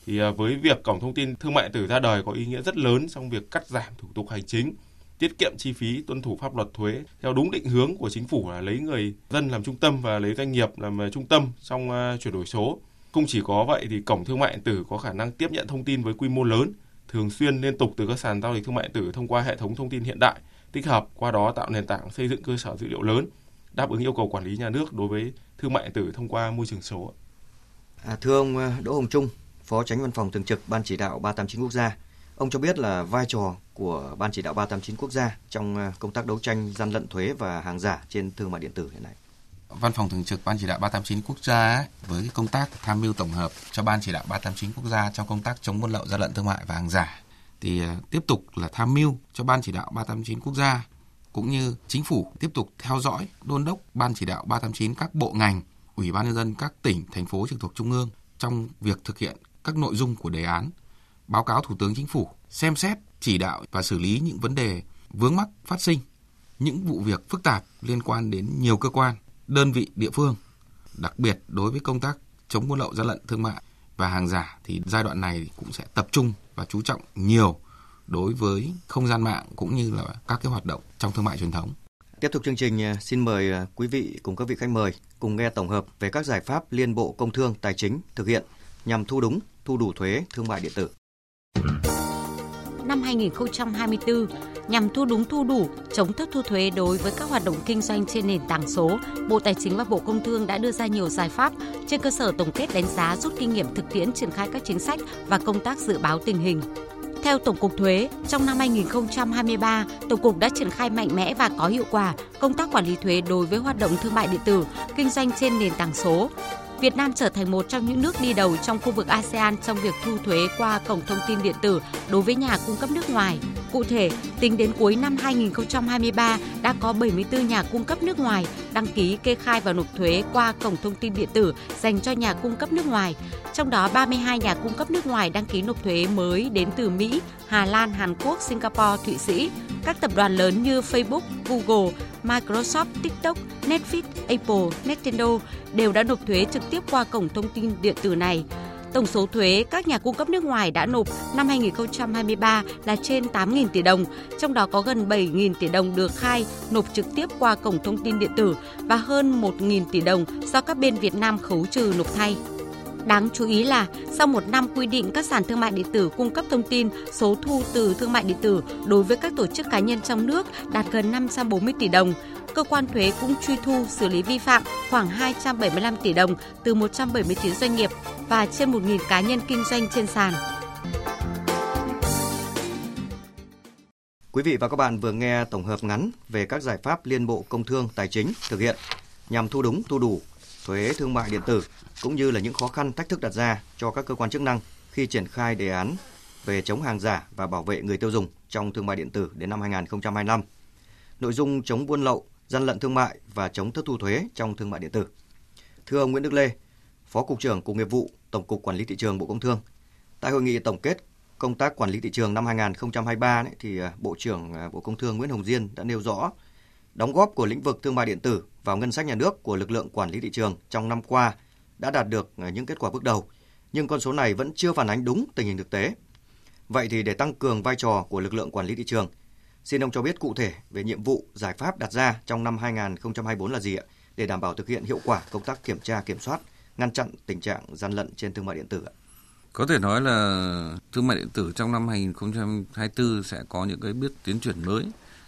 thì à, với việc cổng thông tin thương mại điện tử ra đời có ý nghĩa rất lớn trong việc cắt giảm thủ tục hành chính tiết kiệm chi phí tuân thủ pháp luật thuế theo đúng định hướng của chính phủ là lấy người dân làm trung tâm và lấy doanh nghiệp làm à, trung tâm trong à, chuyển đổi số. Không chỉ có vậy thì cổng thương mại điện tử có khả năng tiếp nhận thông tin với quy mô lớn, thường xuyên liên tục từ các sàn giao dịch thương mại điện tử thông qua hệ thống thông tin hiện đại tích hợp qua đó tạo nền tảng xây dựng cơ sở dữ liệu lớn đáp ứng yêu cầu quản lý nhà nước đối với thương mại điện tử thông qua môi trường số. À, thưa ông Đỗ Hồng Trung, Phó Tránh Văn phòng Thường trực Ban Chỉ đạo 389 Quốc gia, ông cho biết là vai trò của Ban Chỉ đạo 389 Quốc gia trong à, công tác đấu tranh gian lận thuế và hàng giả trên thương mại điện tử hiện nay. Văn phòng Thường trực Ban Chỉ đạo 389 Quốc gia ấy, với công tác tham mưu tổng hợp cho Ban Chỉ đạo 389 Quốc gia trong công tác chống buôn lậu gian lận thương mại và hàng giả thì à, tiếp tục là tham mưu cho Ban chỉ đạo 389 quốc gia cũng như chính phủ tiếp tục theo dõi đôn đốc Ban chỉ đạo 389 các bộ ngành, ủy ban nhân dân các tỉnh, thành phố trực thuộc trung ương trong việc thực hiện các nội dung của đề án, báo cáo Thủ tướng Chính phủ xem xét, chỉ đạo và xử lý những vấn đề vướng mắc phát sinh, những vụ việc phức tạp liên quan đến nhiều cơ quan, đơn vị địa phương, đặc biệt đối với công tác chống buôn lậu gian lận thương mại và hàng giả thì giai đoạn này cũng sẽ tập trung và chú trọng nhiều đối với không gian mạng cũng như là các cái hoạt động trong thương mại truyền thống. Tiếp tục chương trình, à, xin mời à, quý vị cùng các vị khách mời cùng nghe tổng hợp về các giải pháp Liên Bộ Công Thương Tài chính thực hiện nhằm thu đúng, thu đủ thuế thương mại điện tử. Năm 2024, nhằm thu đúng thu đủ, chống thất thu thuế đối với các hoạt động kinh doanh trên nền tảng số, Bộ Tài chính và Bộ Công Thương đã đưa ra nhiều giải pháp trên cơ sở tổng kết đánh giá rút kinh nghiệm thực tiễn triển khai các chính sách và công tác dự báo tình hình. Theo Tổng cục Thuế, trong năm 2023, Tổng cục đã triển khai mạnh mẽ và có hiệu quả công tác quản lý thuế đối với hoạt động thương mại điện tử, kinh doanh trên nền tảng số, Việt Nam trở thành một trong những nước đi đầu trong khu vực ASEAN trong việc thu thuế qua cổng thông tin điện tử đối với nhà cung cấp nước ngoài. Cụ thể, tính đến cuối năm 2023 đã có 74 nhà cung cấp nước ngoài đăng ký kê khai và nộp thuế qua cổng thông tin điện tử dành cho nhà cung cấp nước ngoài. Trong đó 32 nhà cung cấp nước ngoài đăng ký nộp thuế mới đến từ Mỹ, Hà Lan, Hàn Quốc, Singapore, Thụy Sĩ. Các tập đoàn lớn như Facebook, Google, Microsoft, TikTok, Netflix, Apple, Nintendo đều đã nộp thuế trực tiếp qua cổng thông tin điện tử này. Tổng số thuế các nhà cung cấp nước ngoài đã nộp năm 2023 là trên 8.000 tỷ đồng, trong đó có gần 7.000 tỷ đồng được khai nộp trực tiếp qua cổng thông tin điện tử và hơn 1.000 tỷ đồng do các bên Việt Nam khấu trừ nộp thay. Đáng chú ý là sau một năm quy định các sàn thương mại điện tử cung cấp thông tin số thu từ thương mại điện tử đối với các tổ chức cá nhân trong nước đạt gần 540 tỷ đồng, cơ quan thuế cũng truy thu xử lý vi phạm khoảng 275 tỷ đồng từ 179 doanh nghiệp và trên 1.000 cá nhân kinh doanh trên sàn. Quý vị và các bạn vừa nghe tổng hợp ngắn về các giải pháp Liên Bộ Công Thương Tài chính thực hiện nhằm thu đúng, thu đủ thuế thương mại điện tử cũng như là những khó khăn thách thức đặt ra cho các cơ quan chức năng khi triển khai đề án về chống hàng giả và bảo vệ người tiêu dùng trong thương mại điện tử đến năm 2025. Nội dung chống buôn lậu, gian lận thương mại và chống thất thu thuế trong thương mại điện tử. Thưa ông Nguyễn Đức Lê, Phó cục trưởng Cục Nghiệp vụ, Tổng cục Quản lý thị trường Bộ Công Thương, tại hội nghị tổng kết công tác quản lý thị trường năm 2023 ấy, thì à, Bộ trưởng à, Bộ Công Thương Nguyễn Hồng Diên đã nêu rõ đóng góp của lĩnh vực thương mại điện tử vào ngân sách nhà nước của lực lượng quản lý thị trường trong năm qua đã đạt được ờ, những kết quả bước đầu, nhưng con số này vẫn chưa phản ánh đúng tình hình thực tế. Vậy thì để tăng cường vai trò của lực lượng quản lý thị trường, xin ông cho biết cụ thể về nhiệm vụ, giải pháp đặt ra trong năm 2024 là gì ạ, để đảm bảo thực hiện hiệu quả công tác kiểm tra kiểm soát, ngăn chặn tình trạng gian lận trên thương mại điện tử ạ? Có thể nói là thương mại điện tử trong năm 2024 sẽ có những cái bước tiến triển mới.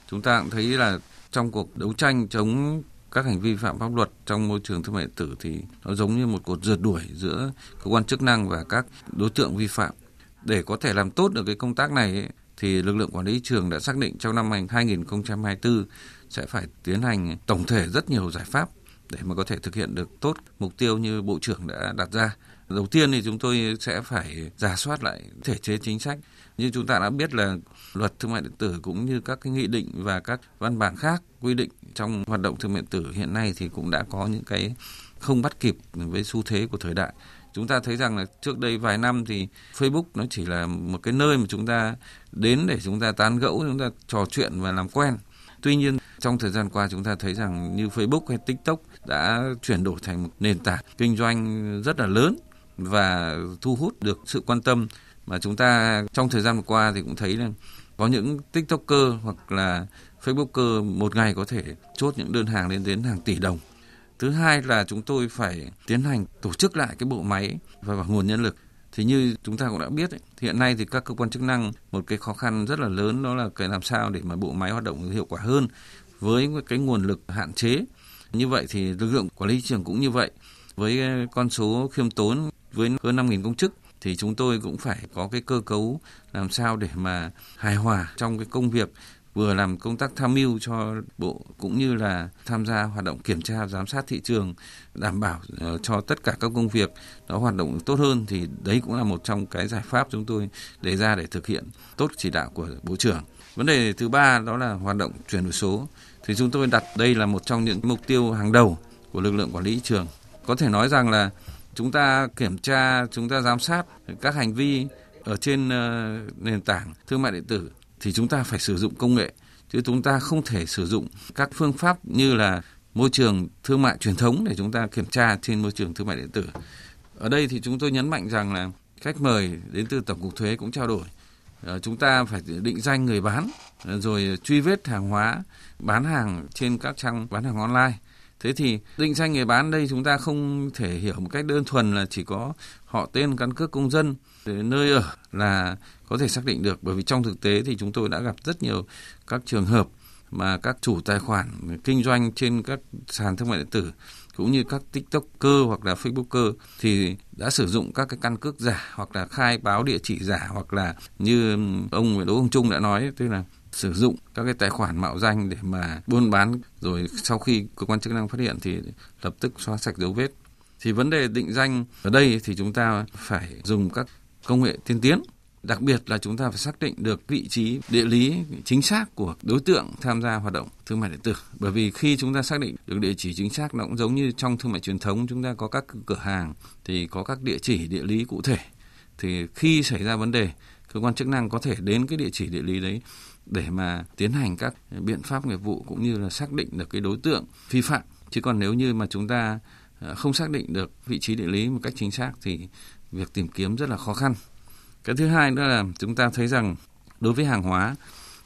Chúng ta cũng thấy là trong cuộc đấu tranh chống các hành vi phạm pháp luật trong môi trường thương mại điện tử thì nó giống như một cuộc rượt đuổi giữa cơ quan chức năng và các đối tượng vi phạm. Để có thể làm tốt được cái công tác này ấy, thì lực lượng quản lý trường đã xác định trong năm 2024 sẽ phải tiến hành tổng thể rất nhiều giải pháp để mà có thể thực hiện được tốt mục tiêu như Bộ trưởng đã đặt ra. Đầu tiên thì chúng tôi sẽ phải giả soát lại thể chế chính sách. Như chúng ta đã biết là luật thương mại điện tử cũng như các cái nghị định và các văn bản khác quy định trong hoạt động thương mại điện tử hiện nay thì cũng đã có những cái không bắt kịp với xu thế của thời đại. Chúng ta thấy rằng là trước đây vài năm thì Facebook nó chỉ là một cái nơi mà chúng ta đến để chúng ta tán gẫu, chúng ta trò chuyện và làm quen. Tuy nhiên trong thời gian qua chúng ta thấy rằng như Facebook hay TikTok đã chuyển đổi thành một nền tảng kinh doanh rất là lớn và thu hút được sự quan tâm mà chúng ta trong thời gian vừa qua thì cũng thấy là có những tiktoker hoặc là facebooker một ngày có thể chốt những đơn hàng lên đến hàng tỷ đồng. Thứ hai là chúng tôi phải tiến hành tổ chức lại cái bộ máy và nguồn nhân lực. Thì như chúng ta cũng đã biết ấy, thì hiện nay thì các cơ quan chức năng một cái khó khăn rất là lớn đó là cái làm sao để mà bộ máy hoạt động hiệu quả hơn với cái nguồn lực hạn chế. Như vậy thì lực lượng quản lý trường cũng như vậy với con số khiêm tốn với hơn 5.000 công chức thì chúng tôi cũng phải có cái cơ cấu làm sao để mà hài hòa trong cái công việc, vừa làm công tác tham mưu cho bộ cũng như là tham gia hoạt động kiểm tra, giám sát thị trường, đảm bảo ờ, cho tất cả các công việc nó hoạt động tốt hơn thì đấy cũng là một trong cái giải pháp chúng tôi đề ra để thực hiện tốt chỉ đạo của bộ trưởng. Vấn đề thứ ba đó là hoạt động chuyển đổi số. Thì chúng tôi đặt đây là một trong những mục tiêu hàng đầu của lực lượng quản lý trường. Có thể nói rằng là chúng ta kiểm tra, chúng ta giám sát các hành vi ở trên ờ, nền tảng thương mại điện tử thì chúng ta phải sử dụng công nghệ. Chứ chúng ta không thể sử dụng các phương pháp như là môi trường thương mại truyền thống để chúng ta kiểm tra trên môi trường thương mại điện tử. Ở đây thì chúng tôi nhấn mạnh rằng là khách mời đến từ tổng cục thuế cũng trao đổi. Ờ, chúng ta phải định danh người bán, rồi truy vết hàng hóa, bán hàng trên các trang bán hàng online. Thế thì định danh người bán đây chúng ta không thể hiểu một cách đơn thuần là chỉ có họ tên, căn cước công dân nơi ở là có thể xác định được. Bởi vì trong thực tế thì chúng tôi đã gặp rất nhiều các trường hợp mà các chủ tài khoản kinh doanh trên các sàn thương mại điện tử cũng như các tiktoker hoặc là facebooker thì đã sử dụng các cái căn cước giả hoặc là khai báo địa chỉ giả hoặc là như ông Đỗ Hồng Trung đã nói, tức là sử dụng các cái tài khoản mạo danh để mà buôn bán. Rồi sau khi cơ quan chức năng phát hiện thì lập tức xóa sạch dấu vết. Thì vấn đề định danh ở đây thì chúng ta phải dùng các công nghệ tiên tiến. Đặc biệt là chúng ta phải xác định được vị trí, địa lý, chính xác của đối tượng tham gia hoạt động thương mại điện tử. Bởi vì khi chúng ta xác định được địa chỉ chính xác, nó cũng giống như trong thương mại truyền thống, chúng ta có các cửa hàng thì có các địa chỉ, địa lý cụ thể. Thì khi xảy ra vấn đề, cơ quan chức năng có thể đến cái địa chỉ, địa lý đấy để mà tiến hành các biện pháp nghiệp vụ cũng như là xác định được cái đối tượng vi phạm. Chứ còn nếu như mà chúng ta ờ, không xác định được vị trí địa lý một cách chính xác thì việc tìm kiếm rất là khó khăn. Cái thứ hai nữa là chúng ta thấy rằng đối với hàng hóa,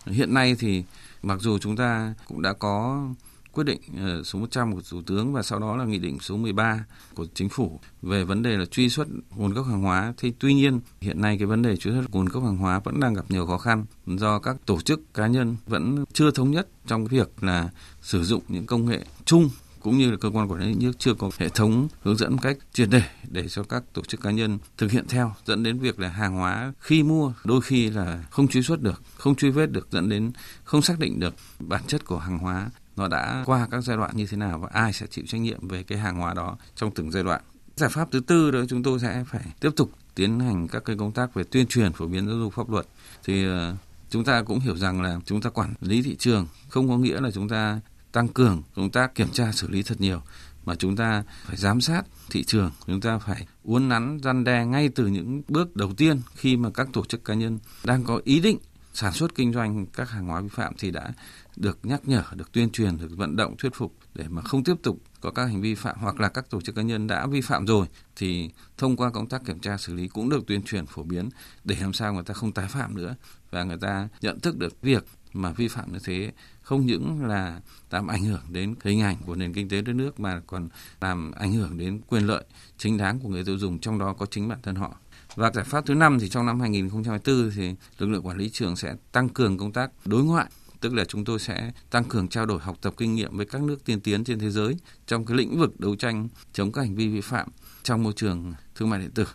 hiện nay thì mặc dù chúng ta cũng đã có quyết định ờ, số 100 của Thủ tướng và sau đó là nghị định số 13 của chính phủ về vấn đề là truy xuất nguồn gốc hàng hóa. Thì tuy nhiên, hiện nay cái vấn đề truy xuất nguồn gốc hàng hóa vẫn đang gặp nhiều khó khăn do các tổ chức cá nhân vẫn chưa thống nhất trong việc là sử dụng những công nghệ chung cũng như là cơ quan quản lý nước chưa có hệ thống hướng dẫn cách triệt để để cho các tổ chức cá nhân thực hiện theo, dẫn đến việc là hàng hóa khi mua đôi khi là không truy xuất được, không truy vết được, dẫn đến không xác định được bản chất của hàng hóa nó đã qua các giai đoạn như thế nào và ai sẽ chịu trách nhiệm về cái hàng hóa đó trong từng giai đoạn. Giải pháp thứ tư đó chúng tôi sẽ phải tiếp tục tiến hành các cái công tác về tuyên truyền phổ biến giáo dục pháp luật thì ờ, chúng ta cũng hiểu rằng là chúng ta quản lý thị trường, không có nghĩa là chúng ta tăng cường công tác kiểm tra xử lý thật nhiều, mà chúng ta phải giám sát thị trường, chúng ta phải uốn nắn, răn đe ngay từ những bước đầu tiên khi mà các tổ chức cá nhân đang có ý định sản xuất kinh doanh các hàng hóa vi phạm thì đã được nhắc nhở, được tuyên truyền, được vận động thuyết phục để mà không tiếp tục có các hành vi phạm hoặc là các tổ chức cá nhân đã vi phạm rồi thì thông qua công tác kiểm tra xử lý cũng được tuyên truyền phổ biến để làm sao người ta không tái phạm nữa và người ta nhận thức được việc mà vi phạm như thế không những là làm ảnh hưởng đến hình ảnh của nền kinh tế đất nước mà còn làm ảnh hưởng đến quyền lợi chính đáng của người tiêu dùng trong đó có chính bản thân họ. Và giải pháp thứ năm thì trong năm 2024 thì lực lượng quản lý trường sẽ tăng cường công tác đối ngoại tức là chúng tôi sẽ tăng cường trao đổi học tập kinh nghiệm với các nước tiên tiến trên thế giới trong cái lĩnh vực đấu tranh chống các hành vi vi phạm trong môi trường thương mại điện tử.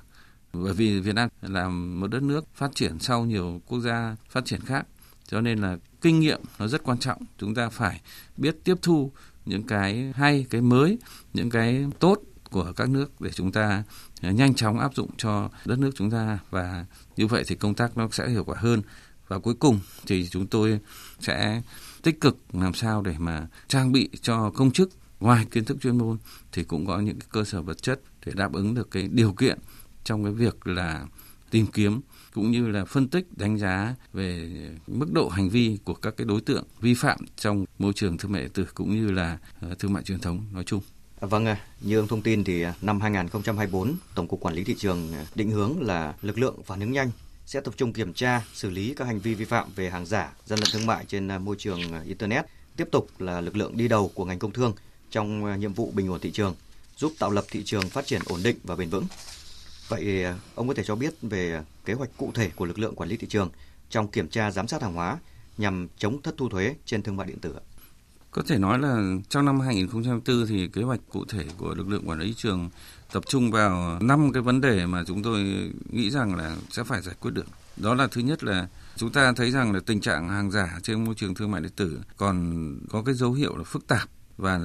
Bởi vì Việt Nam là một đất nước phát triển sau nhiều quốc gia phát triển khác, cho nên là kinh nghiệm nó rất quan trọng. Chúng ta phải biết tiếp thu những cái hay, cái mới, những cái tốt của các nước để chúng ta nhanh chóng áp dụng cho đất nước chúng ta. Và như vậy thì công tác nó sẽ hiệu quả hơn và cuối cùng thì chúng tôi sẽ tích cực làm sao để mà trang bị cho công chức ngoài kiến thức chuyên môn thì cũng có những cơ sở vật chất để đáp ứng được cái điều kiện trong cái việc là tìm kiếm cũng như là phân tích đánh giá về mức độ hành vi của các cái đối tượng vi phạm trong môi trường thương mại điện tử cũng như là ờ, thương mại truyền thống nói chung. À, vâng, như ông thông tin thì à, năm 2024, Tổng cục Quản lý thị trường à, định hướng là lực lượng phản ứng nhanh sẽ tập trung kiểm tra, xử lý các hành vi vi phạm về hàng giả, gian lận thương mại trên à, môi trường à, internet, tiếp tục là lực lượng đi đầu của ngành công thương trong à, nhiệm vụ bình ổn thị trường, giúp tạo lập thị trường phát triển ổn định và bền vững. Vậy ông có thể cho biết về kế hoạch cụ thể của lực lượng quản lý thị trường trong kiểm tra giám sát hàng hóa nhằm chống thất thu thuế trên thương mại điện tử? Có thể nói là trong năm 2024 thì kế hoạch cụ thể của lực lượng quản lý thị trường tập trung vào năm cái vấn đề mà chúng tôi nghĩ rằng là sẽ phải giải quyết được. Đó là thứ nhất là chúng ta thấy rằng là tình trạng hàng giả trên môi trường thương mại điện tử còn có cái dấu hiệu là phức tạp và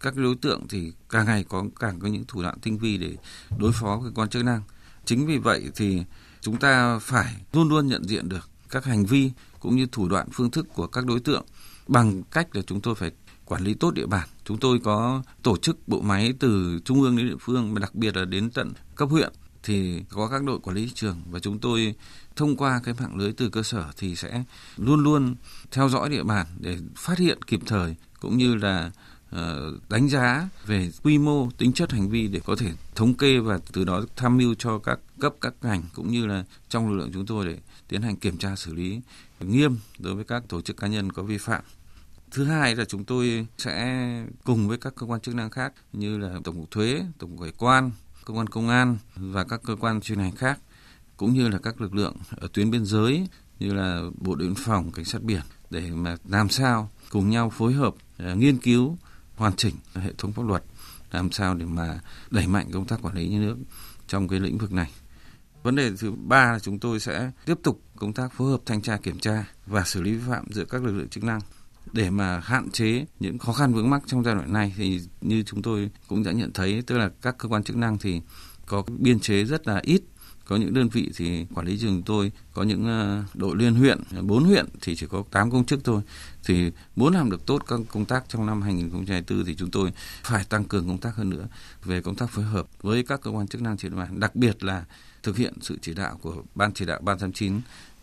các đối tượng thì càng ngày có càng có những thủ đoạn tinh vi để đối phó với cơ quan chức năng. Chính vì vậy thì chúng ta phải luôn luôn nhận diện được các hành vi cũng như thủ đoạn, phương thức của các đối tượng bằng cách là chúng tôi phải quản lý tốt địa bàn. Chúng tôi có tổ chức bộ máy từ trung ương đến địa phương và đặc biệt là đến tận cấp huyện thì có các đội quản lý thị trường và chúng tôi thông qua cái mạng lưới từ cơ sở thì sẽ luôn luôn theo dõi địa bàn để phát hiện kịp thời, cũng như là ờ, đánh giá về quy mô, tính chất hành vi để có thể thống kê và từ đó tham mưu cho các cấp, các ngành, cũng như là trong lực lượng chúng tôi để tiến hành kiểm tra, xử lý nghiêm đối với các tổ chức cá nhân có vi phạm Thứ hai là chúng tôi sẽ cùng với các cơ quan chức năng khác như là Tổng cục Thuế, Tổng cục Hải quan, cơ quan công an và các cơ quan chuyên ngành khác cũng như là các lực lượng ở tuyến biên giới như là Bộ đội biên phòng, cảnh sát biển để mà làm sao cùng nhau phối hợp à, nghiên cứu hoàn chỉnh hệ thống pháp luật làm sao để mà đẩy mạnh công tác quản lý nhà nước trong cái lĩnh vực này. Vấn đề thứ ba là chúng tôi sẽ tiếp tục công tác phối hợp thanh tra kiểm tra và xử lý vi phạm giữa các lực lượng chức năng để mà hạn chế những khó khăn vướng mắc trong giai đoạn này thì như chúng tôi cũng đã nhận thấy, tức là các cơ quan chức năng thì có biên chế rất là ít. Có những đơn vị thì quản lý rừng tôi, có những ờ, đội liên huyện, bốn huyện thì chỉ có 8 công chức thôi. Thì muốn làm được tốt các công tác trong năm 2024 thì chúng tôi phải tăng cường công tác hơn nữa về công tác phối hợp với các cơ quan chức năng trên địa bàn, đặc biệt là thực hiện sự chỉ đạo của ban chỉ đạo ban 89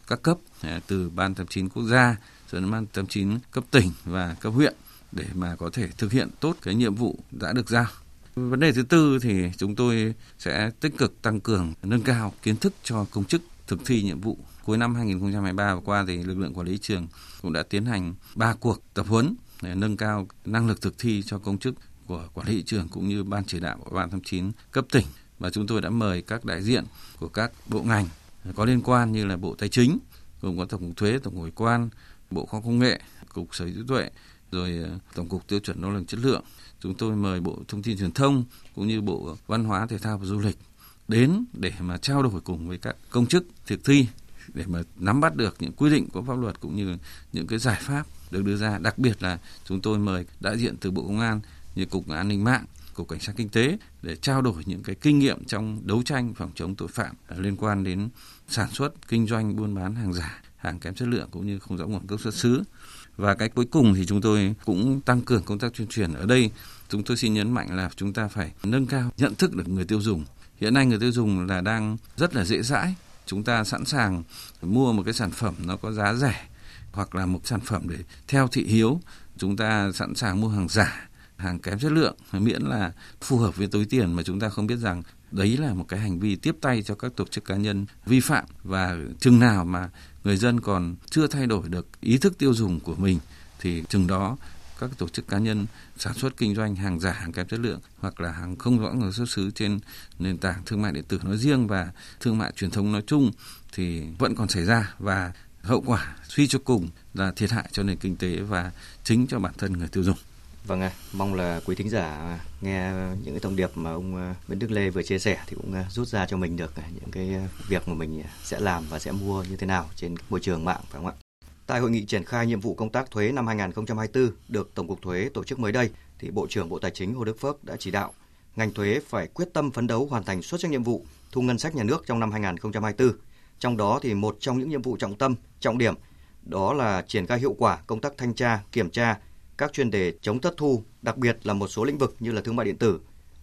các cấp ờ, từ ban 89 quốc gia rồi đến ban 89 cấp tỉnh và cấp huyện để mà có thể thực hiện tốt cái nhiệm vụ đã được giao Vấn đề thứ tư thì chúng tôi sẽ tích cực tăng cường nâng cao kiến thức cho công chức thực thi nhiệm vụ. Cuối năm 2023 vừa qua thì lực lượng quản lý trường cũng đã tiến hành 3 cuộc tập huấn để nâng cao năng lực thực thi cho công chức của quản lý trường cũng như ban chỉ đạo của ban 89 cấp tỉnh và chúng tôi đã mời các đại diện của các bộ ngành có liên quan như là Bộ Tài chính, gồm có Tổng cục Thuế, Tổng cục Hải quan, Bộ Khoa công nghệ, Cục Sở hữu trí tuệ, rồi ờ, Tổng cục Tiêu chuẩn đo lường chất lượng. Chúng tôi mời Bộ Thông tin Truyền thông cũng như Bộ Văn hóa Thể thao và Du lịch đến để mà trao đổi cùng với các công chức thực thi để mà nắm bắt được những quy định của pháp luật cũng như những cái giải pháp được đưa ra. Đặc biệt là chúng tôi mời đại diện từ Bộ Công an như Cục An ninh mạng Cục Cảnh sát Kinh tế để trao đổi những cái kinh nghiệm trong đấu tranh phòng chống tội phạm liên quan đến sản xuất, kinh doanh, buôn bán hàng giả, hàng kém chất lượng cũng như không rõ nguồn gốc xuất xứ. Và cái cuối cùng thì chúng tôi cũng tăng cường công tác tuyên truyền ở đây. Chúng tôi xin nhấn mạnh là chúng ta phải nâng cao nhận thức được người tiêu dùng. Hiện nay người tiêu dùng là đang rất là dễ dãi. Chúng ta sẵn sàng mua một cái sản phẩm nó có giá rẻ hoặc là một sản phẩm để theo thị hiếu. Chúng ta sẵn sàng mua hàng giả, hàng kém chất lượng miễn là phù hợp với túi tiền mà chúng ta không biết rằng đấy là một cái hành vi tiếp tay cho các tổ chức cá nhân vi phạm và chừng nào mà người dân còn chưa thay đổi được ý thức tiêu dùng của mình, thì chừng đó các tổ chức cá nhân sản xuất kinh doanh hàng giả, hàng kém chất lượng hoặc là hàng không rõ nguồn xuất xứ trên nền tảng thương mại điện tử nói riêng và thương mại truyền thống nói chung thì vẫn còn xảy ra và hậu quả suy cho cùng là thiệt hại cho nền kinh tế và chính cho bản thân người tiêu dùng. Vâng ạ, mong là quý thính giả nghe những cái thông điệp mà ông ờ, Nguyễn Đức Lê vừa chia sẻ thì cũng ờ, rút ra cho mình được ờ, những cái việc mà mình sẽ làm và sẽ mua như thế nào trên môi trường mạng phải không ạ? Tại hội nghị triển khai nhiệm vụ công tác thuế năm 2024 được Tổng cục Thuế tổ chức mới đây thì Bộ trưởng Bộ Tài chính Hồ Đức Phước đã chỉ đạo ngành thuế phải quyết tâm phấn đấu hoàn thành xuất sắc nhiệm vụ thu ngân sách nhà nước trong năm 2024. Trong đó thì một trong những nhiệm vụ trọng tâm, trọng điểm đó là triển khai hiệu quả công tác thanh tra, kiểm tra các chuyên đề chống thất thu, đặc biệt là một số lĩnh vực như là thương mại điện tử,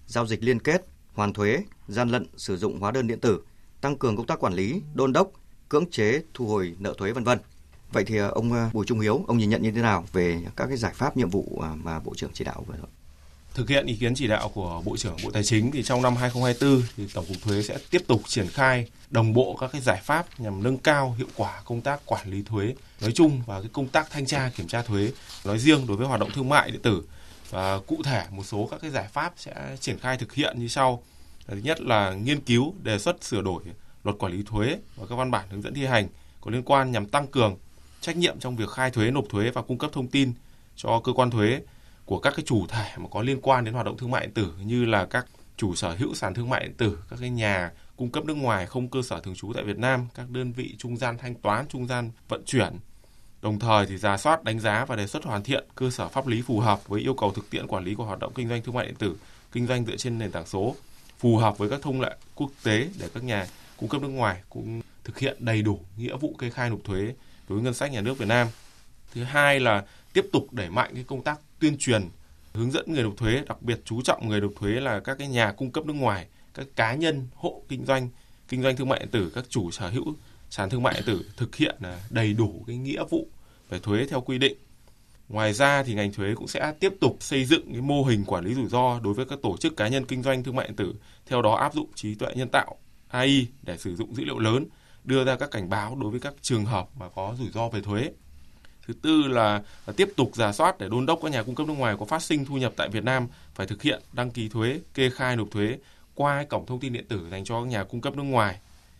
giao dịch liên kết, hoàn thuế, gian lận sử dụng hóa đơn điện tử, tăng cường công tác quản lý, đôn đốc, cưỡng chế thu hồi nợ thuế vân vân. Vậy thì ờ, ông ờ, Bùi Trung Hiếu, ông nhìn nhận như thế nào về các cái giải pháp nhiệm vụ ờ, mà Bộ trưởng chỉ đạo vừa rồi? Thực hiện ý kiến chỉ đạo của Bộ trưởng Bộ Tài chính thì trong năm 2024 thì Tổng cục Thuế sẽ tiếp tục triển khai đồng bộ các cái giải pháp nhằm nâng cao hiệu quả công tác quản lý thuế nói chung và cái công tác thanh tra kiểm tra thuế nói riêng đối với hoạt động thương mại điện tử. Và cụ thể một số các cái giải pháp sẽ triển khai thực hiện như sau. Thứ nhất là nghiên cứu đề xuất sửa đổi luật quản lý thuế và các văn bản hướng dẫn thi hành có liên quan nhằm tăng cường trách nhiệm trong việc khai thuế, nộp thuế và cung cấp thông tin cho cơ quan thuế của các cái chủ thể mà có liên quan đến hoạt động thương mại điện tử như là các chủ sở hữu sàn thương mại điện tử, các cái nhà cung cấp nước ngoài không cơ sở thường trú tại Việt Nam, các đơn vị trung gian thanh toán, trung gian vận chuyển. Đồng thời thì giả soát, đánh giá và đề xuất hoàn thiện cơ sở pháp lý phù hợp với yêu cầu thực tiễn quản lý của hoạt động kinh doanh thương mại điện tử, kinh doanh dựa trên nền tảng số, phù hợp với các thông lệ quốc tế để các nhà cung cấp nước ngoài cũng thực hiện đầy đủ nghĩa vụ kê khai nộp thuế đối với ngân sách nhà nước Việt Nam. Thứ hai là tiếp tục đẩy mạnh cái công tác tuyên truyền hướng dẫn người nộp thuế, đặc biệt chú trọng người nộp thuế là các cái nhà cung cấp nước ngoài, các cá nhân, hộ kinh doanh, kinh doanh thương mại điện tử, các chủ sở hữu sàn thương mại điện tử thực hiện à, đầy đủ cái nghĩa vụ về thuế theo quy định. Ngoài ra thì ngành thuế cũng sẽ tiếp tục xây dựng cái mô hình quản lý rủi ro đối với các tổ chức cá nhân kinh doanh thương mại điện tử, theo đó áp dụng trí tuệ nhân tạo AI để sử dụng dữ liệu lớn, đưa ra các cảnh báo đối với các trường hợp mà có rủi ro về thuế. Thứ tư là, là tiếp tục giả soát để đôn đốc các nhà cung cấp nước ngoài có phát sinh thu nhập tại Việt Nam phải thực hiện đăng ký thuế, kê khai nộp thuế qua cổng thông tin điện tử dành cho các nhà cung cấp nước ngoài.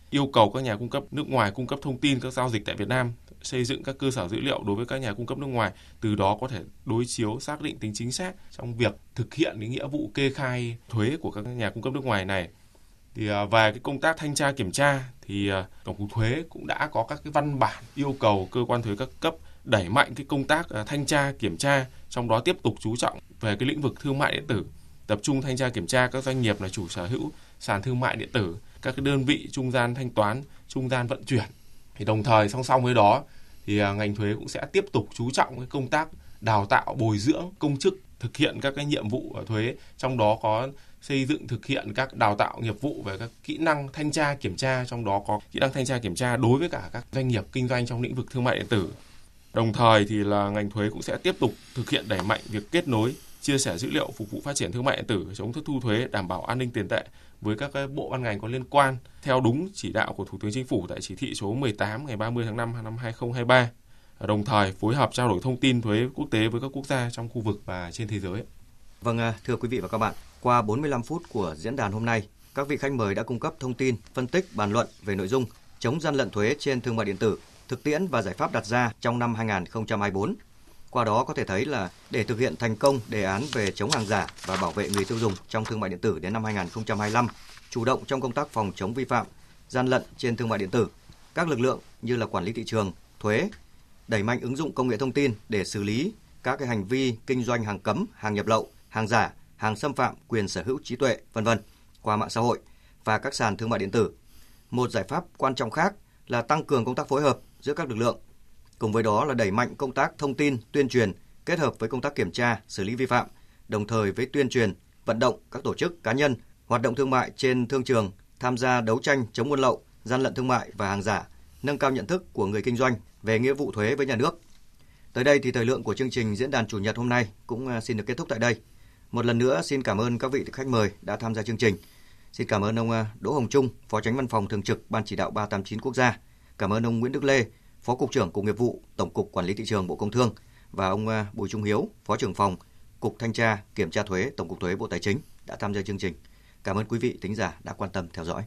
Yêu cầu các nhà cung cấp nước ngoài cung cấp thông tin các giao dịch tại Việt Nam, xây dựng các cơ sở dữ liệu đối với các nhà cung cấp nước ngoài, từ đó có thể đối chiếu xác định tính chính xác trong việc thực hiện cái nghĩa vụ kê khai thuế của các nhà cung cấp nước ngoài này thì à, về cái công tác thanh tra kiểm tra thì à, tổng cục thuế cũng đã có các cái văn bản yêu cầu cơ quan thuế các cấp đẩy mạnh cái công tác à, thanh tra, kiểm tra, trong đó tiếp tục chú trọng về cái lĩnh vực thương mại điện tử. Tập trung thanh tra, kiểm tra các doanh nghiệp là chủ sở hữu sàn thương mại điện tử, các cái đơn vị trung gian thanh toán, trung gian vận chuyển. Thì đồng thời song song với đó thì à, ngành thuế cũng sẽ tiếp tục chú trọng cái công tác đào tạo, bồi dưỡng, công chức, thực hiện các cái nhiệm vụ thuế. Trong đó có xây dựng, thực hiện các đào tạo nghiệp vụ về các kỹ năng thanh tra, kiểm tra. Trong đó có kỹ năng thanh tra, kiểm tra đối với cả các doanh nghiệp kinh doanh trong lĩnh vực thương mại điện tử đồng thời thì là ngành thuế cũng sẽ tiếp tục thực hiện đẩy mạnh việc kết nối chia sẻ dữ liệu phục vụ phát triển thương mại điện tử chống thất thu thuế đảm bảo an ninh tiền tệ với các bộ ban ngành có liên quan theo đúng chỉ đạo của Thủ tướng Chính phủ tại chỉ thị số 18 ngày 30 tháng 5 năm 2023 đồng thời phối hợp trao đổi thông tin thuế quốc tế với các quốc gia trong khu vực và trên thế giới. Vâng, à, thưa quý vị và các bạn, qua 45 phút của diễn đàn hôm nay, các vị khách mời đã cung cấp thông tin, phân tích, bàn luận về nội dung chống gian lận thuế trên thương mại điện tử, thực tiễn và giải pháp đặt ra trong năm 2024. Qua đó có thể thấy là để thực hiện thành công đề án về chống hàng giả và bảo vệ người tiêu dùng trong thương mại điện tử đến năm 2025, chủ động trong công tác phòng chống vi phạm, gian lận trên thương mại điện tử, các lực lượng như là quản lý thị trường, thuế, đẩy mạnh ứng dụng công nghệ thông tin để xử lý các cái hành vi kinh doanh hàng cấm, hàng nhập lậu, hàng giả, hàng xâm phạm quyền sở hữu trí tuệ, vân vân qua mạng xã hội và các sàn thương mại điện tử. Một giải pháp quan trọng khác là tăng cường công tác phối hợp giữa các lực lượng. Cùng với đó là đẩy mạnh công tác thông tin, tuyên truyền kết hợp với công tác kiểm tra, xử lý vi phạm, đồng thời với tuyên truyền, vận động các tổ chức, cá nhân hoạt động thương mại trên thương trường tham gia đấu tranh chống buôn lậu, gian lận thương mại và hàng giả, nâng cao nhận thức của người kinh doanh về nghĩa vụ thuế với nhà nước. Tới đây thì thời lượng của chương trình diễn đàn chủ nhật hôm nay cũng à, xin được kết thúc tại đây. Một lần nữa xin cảm ơn các vị khách mời đã tham gia chương trình. Xin cảm ơn ông à, Đỗ Hồng Trung, Phó Tránh Văn phòng Thường trực Ban Chỉ đạo 389 Quốc gia. Cảm ơn ông Nguyễn Đức Lê, Phó Cục trưởng Cục Nghiệp vụ, Tổng cục Quản lý Thị trường Bộ Công Thương và ông à, Bùi Trung Hiếu, Phó trưởng phòng Cục Thanh tra Kiểm tra Thuế Tổng cục Thuế Bộ Tài chính đã tham gia chương trình. Cảm ơn quý vị thính giả đã quan tâm theo dõi.